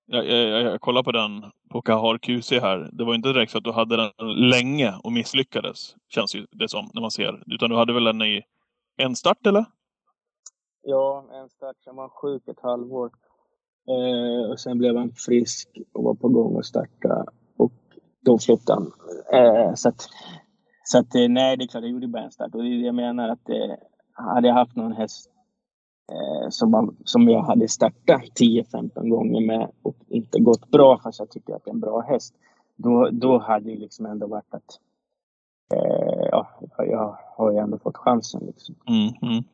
Jag, jag, jag kollar på den på Kahar QC här. Det var inte direkt så att du hade den länge och misslyckades. Känns ju det som när man ser. Utan du hade väl den i en start eller? Ja, en start. Sen var han sjuk ett halvår. Eh, och sen blev han frisk och var på gång att starta. Och då flyttade han. Eh, så att, så att, eh, nej, det är klart, jag gjorde bara en start. Och det är det jag menar att eh, hade jag haft någon häst eh, som, man, som jag hade startat 10-15 gånger med och inte gått bra fast jag tycker att det är en bra häst. Då, då hade det liksom ändå varit att eh, ja, jag har ju ändå fått chansen. Liksom. Mm, mm.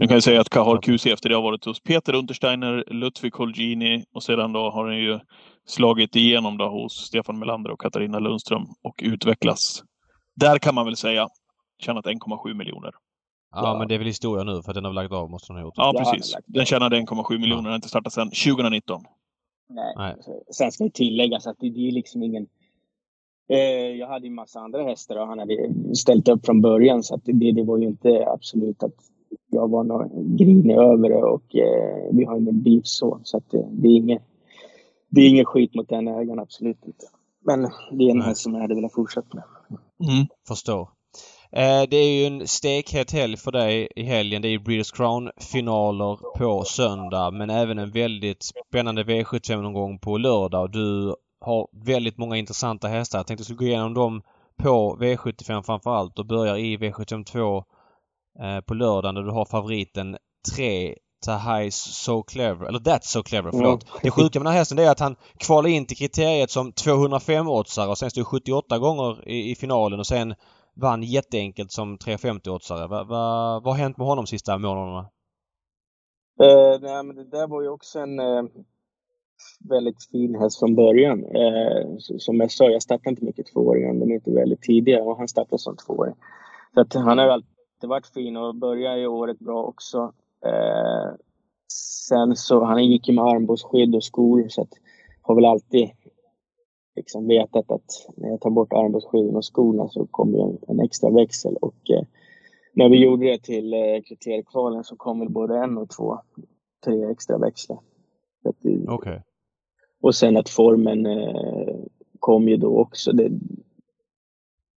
Jag kan ju säga att Kahar QC efter det har varit hos Peter Untersteiner, Ludvig Colgini och sedan då har den ju slagit igenom då hos Stefan Melander och Katarina Lundström och utvecklas. Där kan man väl säga tjänat 1,7 miljoner. Ja, men det är väl historia nu för att den har lagt av måste den ha gjort. Ja, precis. Den tjänade 1,7 miljoner. Den har inte startat sedan 2019. Nej. Nej. Sen ska det tilläggas att det, det är liksom ingen... Eh, jag hade ju massa andra hästar och han hade ställt upp från början så att det, det var ju inte absolut att jag var någon grinig över det och eh, vi har ingen beef så. Så att det, det, är inget, det är ingen skit mot den ägaren, absolut inte. Men det är en häst som jag hade velat fortsätta med. Mm. Förstår. Eh, det är ju en stekhet helg för dig i helgen. Det är Breeders Crown-finaler på söndag men även en väldigt spännande V75-omgång på lördag. Du har väldigt många intressanta hästar. Jag tänkte att vi skulle gå igenom dem på V75 framförallt och börjar i V72 eh, på lördagen där du har favoriten 3 Tahais So Clever, eller That's So Clever, förlåt. Mm. Det sjuka med den här hästen det är att han kvalar in till kriteriet som 205-oddsare och sen står 78 gånger i, i finalen och sen vann jätteenkelt som 350-oddsare. Va, va, vad har hänt med honom sista månaderna? Uh, nej, men det där var ju också en uh, väldigt fin häst från början. Uh, som jag sa, jag startade inte mycket tvååringar. De är inte väldigt tidiga och han startade som tvååring. Så att han har alltid varit fin och började i året bra också. Sen så, han gick ju med armbågsskydd och skor så att har väl alltid liksom vetat att när jag tar bort armbågsskydden och skorna så kommer en, en extra växel och eh, när vi gjorde det till eh, kriteriekvalen så kom väl både en och två, tre extra växlar. Okej. Okay. Och sen att formen eh, kom ju då också. Det,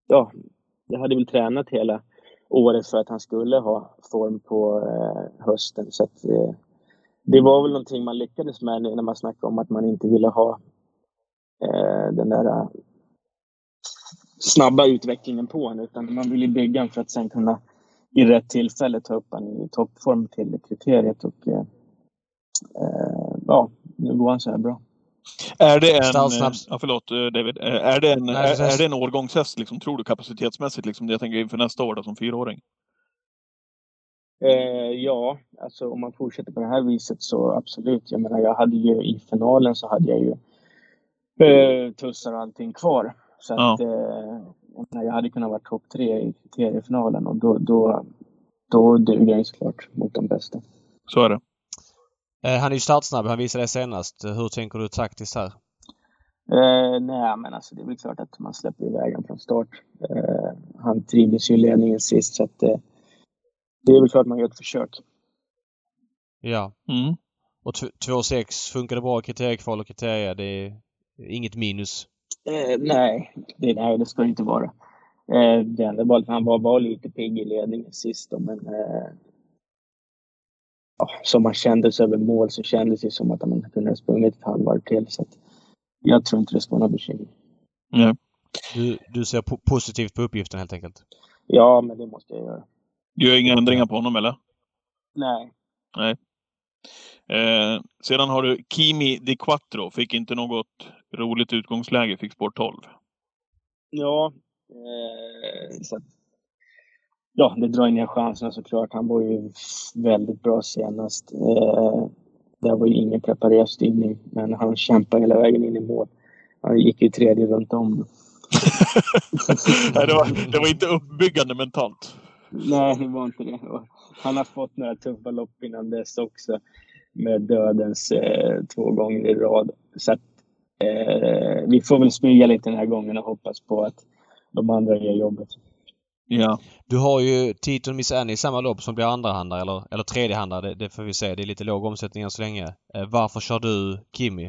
ja, jag hade väl tränat hela året för att han skulle ha form på eh, hösten. Så att, eh, det var väl någonting man lyckades med när man snackade om att man inte ville ha eh, den där eh, snabba utvecklingen på honom utan man ville bygga honom för att sen kunna i rätt tillfälle ta upp honom i toppform till kriteriet och eh, eh ja, nu går han så här bra. Är det en, ja, förlåt David, är det en, är, är det en årgångshäst liksom, tror du kapacitetsmässigt? Liksom, jag tänker inför nästa år då, som fyraåring. Eh, ja, alltså om man fortsätter på det här viset så absolut. Jag menar, jag hade ju i finalen så hade jag ju eh, tussar och allting kvar. Så ja. att, eh, jag hade kunnat vara topp tre i kriteriefinalen och då, då, då duger jag såklart mot de bästa. Så är det. Eh, han är ju startsnabb. Han visade det senast. Hur tänker du taktiskt här? Eh, nej, men alltså det är väl klart att man släpper iväg honom från start. Eh, han trivdes ju i ledningen sist så att eh, det är väl klart man gör ett försök. Ja. Mm. Och 2-6 funkade bra i kriteriekval och kriterier. Det är inget minus? Eh, nej, det, nej, det ska det inte vara. Eh, det enda var att han var, var lite pigg i ledningen sist då, men eh, ja, som man kändes över mål så kändes det som att man kunde ha sprungit ett halvvarv till. Så att jag tror inte det ska vara några bekymmer. Mm. Du, du ser po positivt på uppgiften helt enkelt? Ja, men det måste jag göra. Du gör inga ändringar på honom eller? Nej. Nej. Eh, sedan har du Kimi Di Quattro. Fick inte något roligt utgångsläge, fick spår 12. Ja, eh, så att, ja, det drar ner chanserna såklart. Han var ju väldigt bra senast. Eh, det var ju ingen preparerad styrning, men han kämpade hela vägen in i mål. Han gick ju tredje runt om. Nej, det, var, det var inte uppbyggande mentalt. Nej, det var inte det. Han har fått några tuffa lopp innan dess också med dödens eh, två gånger i rad. Så att, eh, vi får väl smyga lite den här gången och hoppas på att de andra gör jobbet. Ja. Du har ju Titon Miss Annie i samma lopp som blir andrahandare eller, eller tredjehandare. Det, det får vi se. Det är lite låg omsättning än så länge. Eh, varför kör du Kimi?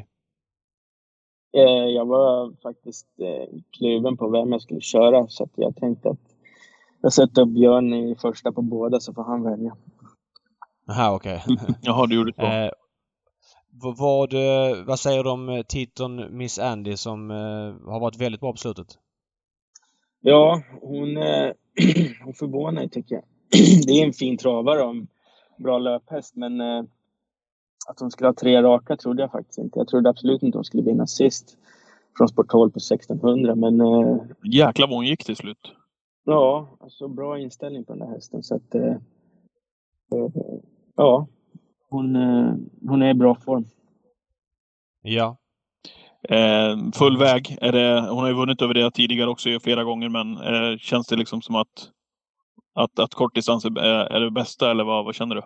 Eh, jag var faktiskt eh, kluven på vem jag skulle köra så att jag tänkte att jag sätter upp Björn i första på båda så får han välja. Jaha, okej. Okay. Jaha, du gjorde så. Eh, vad, eh, vad säger du om titeln Miss Andy som eh, har varit väldigt bra på slutet? Ja, hon, eh, hon förvånar tycker jag. Det är en fin travare och en bra löphäst men eh, att hon skulle ha tre raka trodde jag faktiskt inte. Jag trodde absolut inte hon skulle vinna sist från sport 12 på 1600 men... Eh, Jäklar vad hon gick till slut. Ja, alltså bra inställning på den där hästen så att... Ja, hon, hon är i bra form. Ja. Eh, full väg. Är det, hon har ju vunnit över det tidigare också flera gånger, men eh, känns det liksom som att, att, att kortdistans är, är det bästa, eller vad, vad känner du?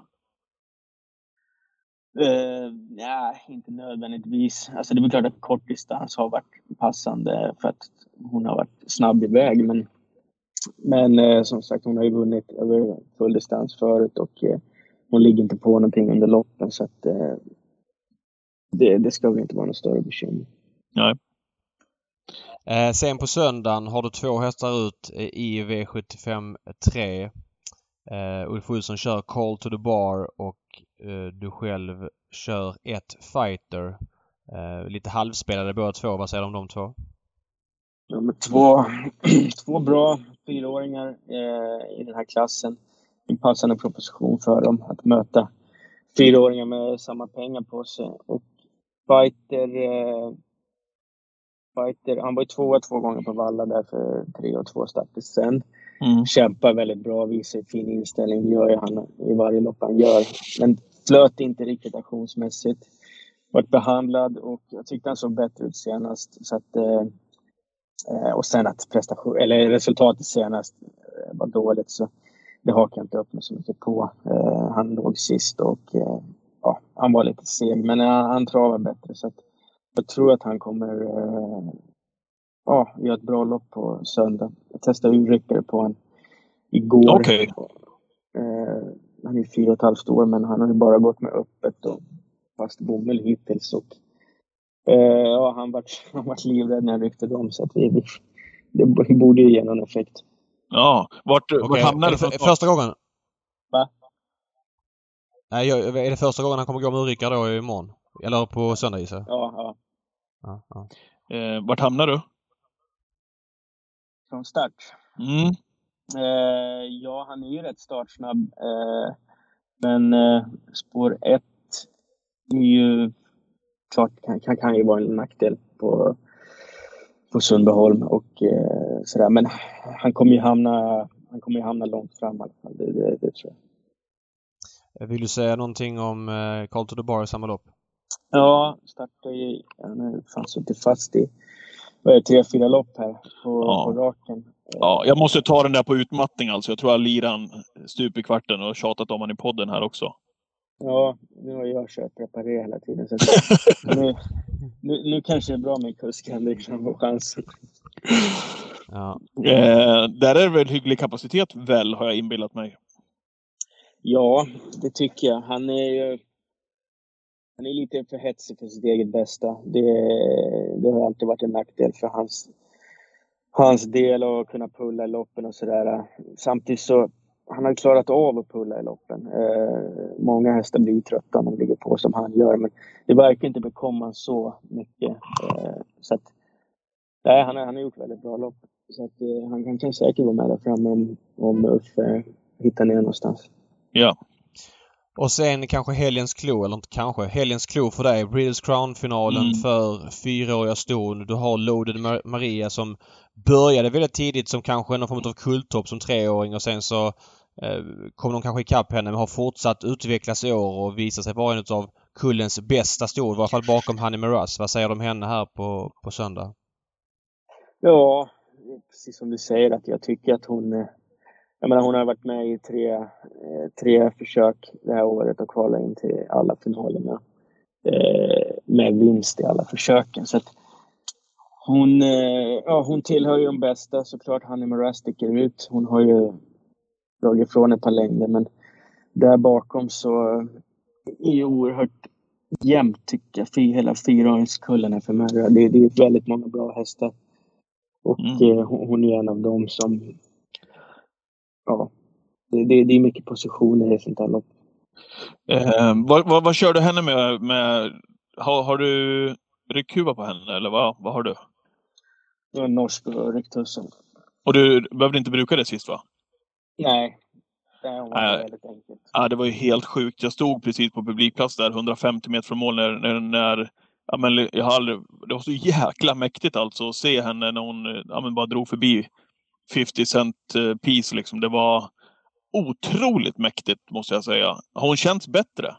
Uh, ja, inte nödvändigtvis. Alltså det är klart att kortdistans har varit passande för att hon har varit snabb iväg. Men, men uh, som sagt, hon har ju vunnit över full distans förut och uh, hon ligger inte på någonting under loppen så att det, det ska väl inte vara något större bekymmer. Nej. Eh, sen på söndagen har du två hästar ut i V75 3. Eh, Ulf Olsson kör Call to the Bar och eh, du själv kör ett Fighter. Eh, lite halvspelade båda två. Vad säger du om de två? Ja, två, två bra fyraåringar eh, i den här klassen en passande proposition för dem att möta fyraåringar med samma pengar på sig. Och Fighter, eh, Fighter han var ju tvåa två gånger på Valla där för tre och två starter sen. Mm. Kämpar väldigt bra, visar fin inställning. Det gör ju han i varje lopp han gör. Men flöt inte riktigt aktionsmässigt. Vart behandlad och jag tyckte han såg bättre ut senast. Så att, eh, eh och sen att prestation, eller resultatet senast eh, var dåligt. Så det hakar jag inte upp mig så mycket på. Eh, han låg sist och eh, ja, han var lite seg, men han, han travar bättre. Så att jag tror att han kommer eh, ja, göra ett bra lopp på söndag. Jag testade urryckare på honom igår. Okej. Eh, han är fyra och ett halvt år, men han har ju bara gått med öppet och fast bomull hittills. Och, eh, ja, han vart, han vart livrädd när jag ryckte dem, så att vi, vi, det borde ju ge någon effekt. Ja. Vart, vart Okej, hamnar är du? det för, första gången? Va? Nej, är det första gången han kommer gå med urryckare då imorgon? Eller på söndag gissar jag? Ja, ja. Ja, ja. Eh, vart hamnar du? Från start. Mm. Eh, ja, han är ju rätt startsnabb. Eh, men eh, spår ett är ju klart kan, kan, kan ju vara en nackdel på, på Sundbyholm och eh, sådär. Men han kommer ju hamna, han kommer ju hamna långt fram i alla fall. Det, det, det tror jag. Vill du säga någonting om eh, Carl to the Bar i samma lopp? Ja, startar ju, han har ju fan suttit fast i vad är det, tre, fyra lopp här på, Ja. på raken. Ja, jag måste ta den där på utmattning alltså. Jag tror jag lirar han stup i kvarten och tjatat om han i podden här också. Ja, nu har jag kört preparé hela tiden. Så att nu, nu, nu kanske det är bra med kusken. Det kan vara chansen. Ja. Eh, där är det väl hygglig kapacitet väl, har jag inbillat mig. Ja, det tycker jag. Han är ju han är lite för hetsig för sitt eget bästa. Det, det har alltid varit en nackdel för hans, hans del att kunna pulla i loppen och sådär. Samtidigt så han har klarat av att pulla i loppen. Eh, många hästar blir ju trötta om de ligger på som han gör, men det verkar inte bekomma så mycket. Eh, så att, nej, han, har, han har gjort väldigt bra lopp. Så att, eh, han, han kan säkert vara med där framme om, om Uffe hittar ner någonstans. Ja. Och sen kanske helgens klo, eller inte kanske, helgens klo för dig. Breeders Crown-finalen Mm. för fyraåriga ston. Du har Loaded Mar- Maria som började väldigt tidigt som kanske någon form av kulttopp som treåring och sen så eh, kom de kanske ikapp henne men har fortsatt utvecklas i år och visat sig vara en av kullens bästa ston. I alla fall bakom Honey Miraz. Vad säger du om henne här på, på söndag? Ja, precis som du säger att jag tycker att hon... Jag menar hon har varit med i tre, eh, tre försök det här året och kvalat in till alla finalerna. Eh, med vinst i alla försöken. Så hon, eh, ja, hon tillhör ju de bästa såklart. Honey Miraz sticker ut. Hon har ju dragit ifrån ett par längder men där bakom så är det oerhört jämnt tycker jag. Hela fyraåringskullen är för mig. Det, det är väldigt många bra hästar. Och Mm. eh, hon är en av dem som... Ja, det, det, det är mycket positioner i sånt här lopp. Eh, vad, vad, vad kör du henne med? med har, har du ryckhuva på henne eller vad, vad har du? Det var en norsk och rycktussen. Och du behövde inte bruka det sist va? Nej, det var väldigt enkelt. Ja, det var ju helt sjukt. Jag stod precis på publikplats där, 150 meter från mål, när, när, när ja, men jag har aldrig, det var så jäkla mäktigt alltså att se henne när hon ja, men bara drog förbi 50 cent eh, piece liksom. Det var otroligt mäktigt måste jag säga. Har hon känts bättre?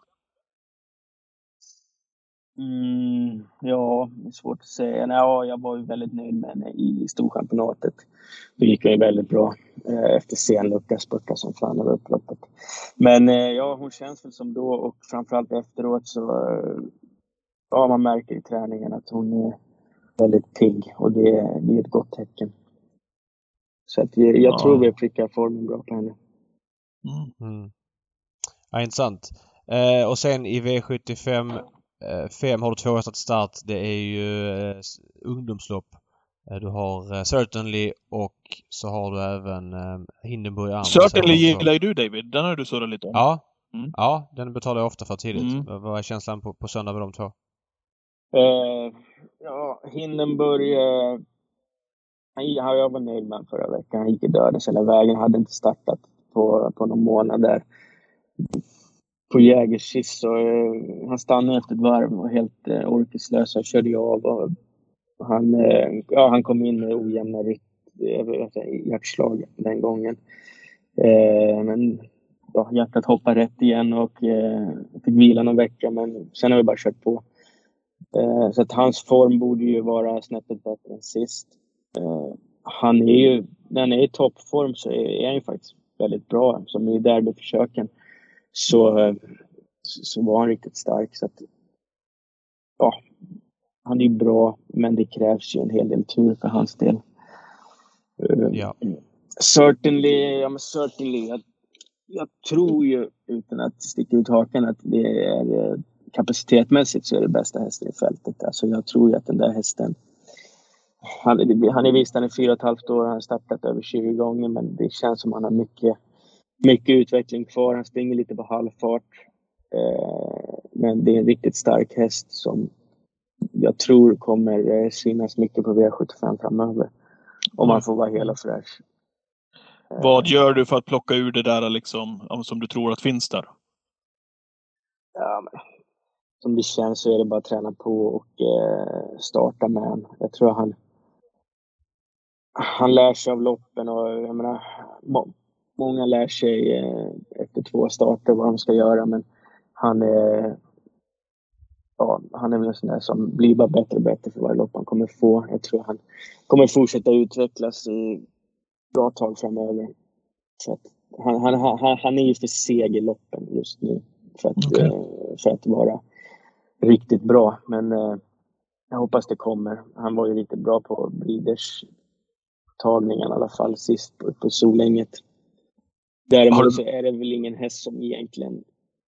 Mm, ja, det är svårt att säga. Nej, Ja, jag var ju väldigt nöjd med henne i Storchampionatet. Det gick ju väldigt bra eh, efter sen lucka, spurta som fan över upploppet. Men eh, ja, hon känns väl som då och framförallt efteråt så ja, man märker i träningen att hon är väldigt pigg och det, det är ett gott tecken. Så att jag, jag Ja. tror vi prickar formen bra på henne. Mm. Mm. Ja, intressant. Eh, och sen i V75 eh, 5 har du två hästar till start. Det är ju eh, ungdomslopp. Eh, du har eh, Certainly och så har du även eh, Hindenburg Arm. Certainly gillar ju du David. Den har du surrat lite om. Ja. Mm. Ja, den betalar jag ofta för tidigt. Mm. Vad- Vad är känslan på, på söndag med de två? Eh, ja, Hindenburg. Han, han, jag var nöjd med honom förra veckan. Han gick i dödens hela vägen. Hade inte startat på, på någon månad där. På Jägerskiss så eh, han stannade efter ett varv och var helt eh, orkeslös. Han körde ju av och han, eh, ja, han kom in med ojämna rytt, eh, hjärtslag den gången. Eh, men ja, hjärtat hoppade rätt igen och eh, fick vila någon vecka men sen har vi bara kört på. Eh, Så att hans form borde ju vara snäppet bättre än sist. Eh, Han är ju, när han är i toppform så är han ju faktiskt väldigt bra. Som i derbyförsöken så, så var han riktigt stark. Så att, ja, han är ju bra, men det krävs ju en hel del tur för hans del. Eh, Ja. Certainly, ja men certainly. Jag, jag tror ju, utan att sticka ut hakan, att det är eh, kapacitetmässigt så är det bästa hästen i fältet. Alltså jag tror ju att den där hästen han, är- han är visst han är fyra och ett halvt år, han har startat över 20 gånger men det känns som han har mycket, mycket utveckling kvar. Han springer lite på halvfart. Eh, men det är en riktigt stark häst som jag tror kommer eh, synas mycket på V75 framöver. Om man får vara hel och fräsch. Eh, Vad gör du för att plocka ur det där liksom, som du tror att finns där? Ja, men, som det känns så är det bara att träna på och eh, starta med han. Jag tror han han lär sig av loppen och jag menar, må, många lär sig eh, efter två starter vad de ska göra men han är ja, han är väl en sån där som blir bara bättre och bättre för varje lopp han kommer få. Jag tror han kommer fortsätta utvecklas i bra tag framöver. Så att han, han, han, han är ju för seg i loppen just nu för att, Okej. eh, för att vara riktigt bra. Men eh, jag hoppas det kommer. Han var ju riktigt bra på Breeders tagningen i alla fall sist på, Solänget. Har du- Däremot så är det väl ingen häst som egentligen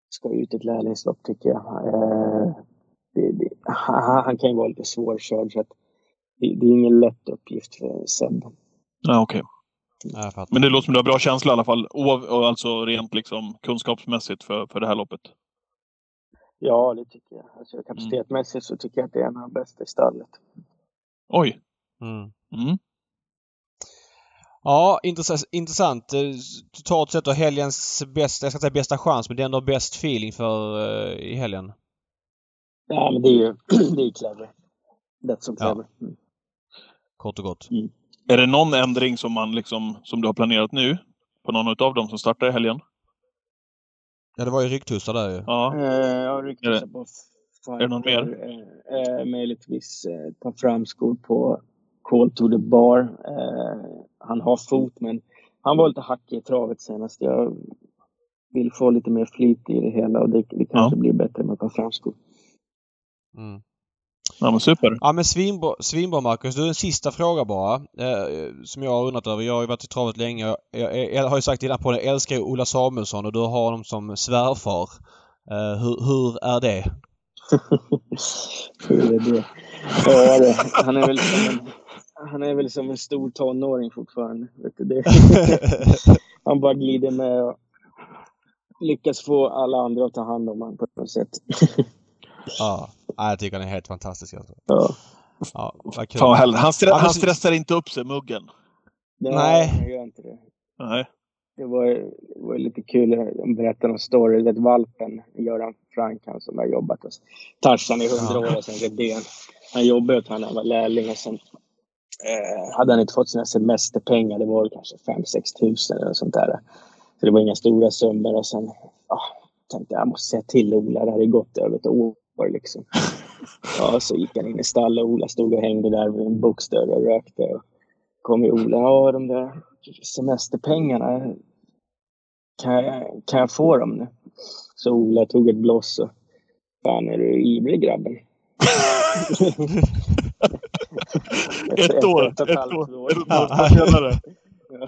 ska ut ett lärlingslopp tycker jag. Eh, det, det, han, kan ju vara lite svårkörd så att det, det är ingen lätt uppgift för Seb. Ja, okej. Fattar. Men det låter som du har bra känsla i alla fall. Och alltså rent liksom kunskapsmässigt för, för det här loppet. Ja, det tycker jag. Alltså, kapacitetmässigt så tycker jag att det är en av de bästa i stallet. Oj! Mm. Mm. Ja, intressant. intressant. Eh, Totalt sett då helgens bästa, jag ska inte säga bästa chans, men det är ändå bäst feeling för eh, i helgen. Ja, men det är ju det är clever. That's so Ja. clever. Mm. Kort och gott. Är det någon ändring som, man liksom, som du har planerat nu? På någon av dem som startar i helgen? Ja, det var ju rycktussar där ju. Ja. Ryktat det- sig på är det någon mer? Eh, möjligtvis eh, ta fram skor på Call to the Bar. Eh, han har fot, men han var lite hackig i travet senast. Jag vill få lite mer flyt i det hela och det, det kanske blir bättre med att ta fram skor. Mm. ja, men super. Ja men svinbra, svinbra Marcus. Du, en sista fråga bara. Eh, som jag har undrat över. Jag har ju varit i travet länge. Jag, jag, jag har ju sagt innan på det. Jag älskar ju Ola Samuelsson och du har honom som svärfar. Eh, hur, hur är det? Det? Ja, det, han, är väl som en, han är väl som en stor tonåring fortfarande. Vet du, det, han bara glider med och lyckas få alla andra att ta hand om honom på något sätt. ja. ja, jag tycker han är helt fantastisk. Alltså. Ja. Ja. Han, stre- Ja, men han stressar inte upp sig, muggen. Nej. Jag gör inte det. Nej. Det var, det var lite kul. De berättade en story. Det valpen, Göran Frank, han som har jobbat hos Tarzan i hundra år och sen Redén. Han jobbade åt honom när han var lärling och sen eh, hade han inte fått sina semesterpengar. Det var kanske 5-6 tusen eller sånt där. Så det var inga stora summor och sen ah, tänkte jag, jag måste säga till Ola. Det hade gått över ett år liksom. Ja, så gick han in i stallet och Ola stod och hängde där vid en boxdörr och rökte. Och kom ju Ola, ja de där semesterpengarna, kan jag, kan jag få dem nu? Så Ola tog ett bloss och, fan är du ivrig grabben? Ett år. Ett år. år. Ett år senare. Ja.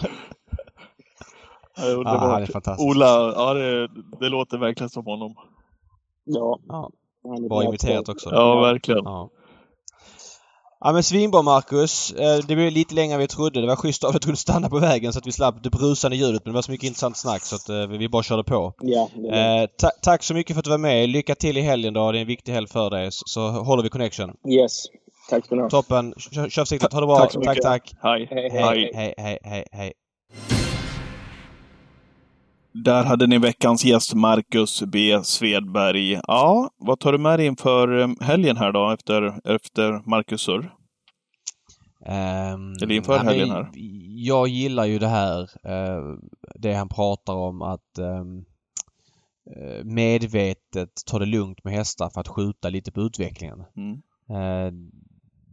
Ja, det är Ja, han är underbart. fantastisk. Ola, ja, det, det låter verkligen som honom. Ja, Ja, bra imiterat också. Ja, verkligen. Ja. Ja men svinbra Marcus. Eh, Det blev lite längre än vi trodde. Det var schysst av att du kunde stanna på vägen så att vi slapp det brusande ljudet. Men det var så mycket intressant snack så att eh, vi bara körde på. Ja, Eh, ta- tack så mycket för att du var med. Lycka till i helgen då. Det är en viktig helg för dig. Så, så håller vi connection. Yes. Tack ska ni ha. Toppen. Kör, försiktigt. Ha det bra. Tack så tack, mycket. tack. Hej, hej. Hej. Hej, hej, hej, hej. Där hade ni veckans gäst Marcus B. Svedberg. Ja, vad tar du med dig inför eh, helgen här då, efter, efter Marcus surr? Um, Eller inför helgen här. Jag gillar ju det här, eh, det han pratar om att ehm, eh, medvetet ta det lugnt med hästar för att skjuta lite på utvecklingen. Mm.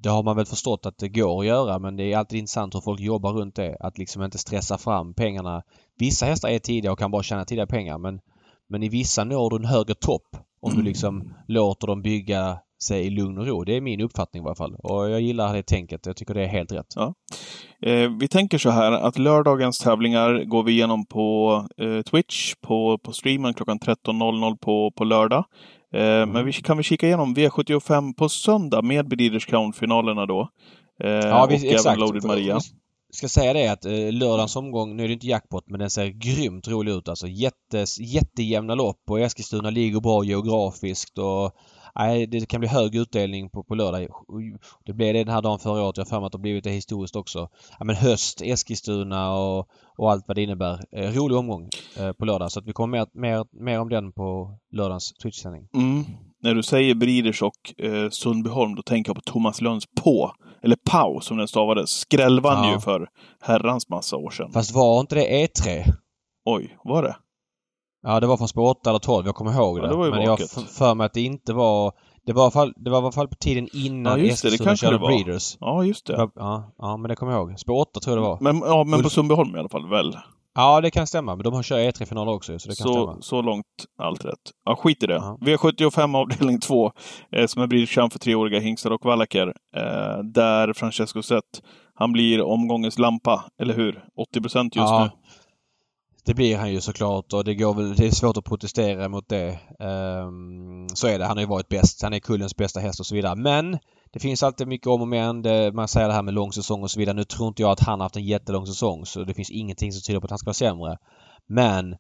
Det har man väl förstått att det går att göra men det är alltid intressant hur folk jobbar runt det. Att liksom inte stressa fram pengarna. Vissa hästar är tidiga och kan bara tjäna tidiga pengar men Men i vissa når du en högre topp om du liksom låter dem bygga sig i lugn och ro. Det är min uppfattning i varje fall. Och jag gillar det tänket. Jag tycker det är helt rätt. Eh, vi tänker så här att lördagens tävlingar går vi igenom på eh, Twitch, på, på streamen klockan 13.00 på, på lördag. Eh, Mm. Men vi kan vi kika igenom V75 på söndag med Breeders Crown-finalerna då. Eh, Ja, och vi, exakt. Loaded Maria. Ska säga det att eh, lördagens omgång, nu är det inte jackpot, men den ser grymt rolig ut alltså. Jättes, jättejämna lopp och Eskilstuna ligger bra geografiskt och nej, det kan bli hög utdelning på, på lördag. Det blev det den här dagen förra året. Jag har för mig att det har blivit det historiskt också. Ja, men höst, Eskilstuna och, och allt vad det innebär. Eh, rolig omgång eh, på lördag så att vi kommer mer, mer, mer om den på lördagens Twitch-sändning. Mm. När du säger Breeders och eh, Sundbyholm, då tänker jag på Thomas Lönns på, eller Pau som den stavades. Skrällvann Ja. ju för herrans massa år sedan. Fast var inte det E3? Oj, var det? Ja, det var från spår 8 eller 12. Jag kommer ihåg Ja, det. det var ju Men jag vaket. f- för mig att det inte var... Det var fall, det var i alla fall på tiden innan Ja, just det. Det Eskilstuna kanske körde det. Breeders. Ja, just det. Ja, ja, men det kommer jag ihåg. Spår 8 tror jag det var. Men, ja, men på Sundbyholm i alla fall, väl? Ja, det kan stämma. Men de har kört E3-finaler också så det kan Så, stämma. så långt allt rätt. Ja, skit i det. Ja. V75 avdelning 2, eh, som är Breeders för treåriga hingstar och vallacker. Eh, där Francesco Zet, han blir omgångens lampa, eller hur? 80 procent just ja, nu. Det blir han ju såklart och det går väl... Det är svårt att protestera mot det. Ehm, så är det. Han har ju varit bäst. Han är kullens bästa häst och så vidare. Men det finns alltid mycket om och men. Det, man säger det här med lång säsong och så vidare. Nu tror inte jag att han har haft en jättelång säsong så det finns ingenting som tyder på att han ska vara sämre. Men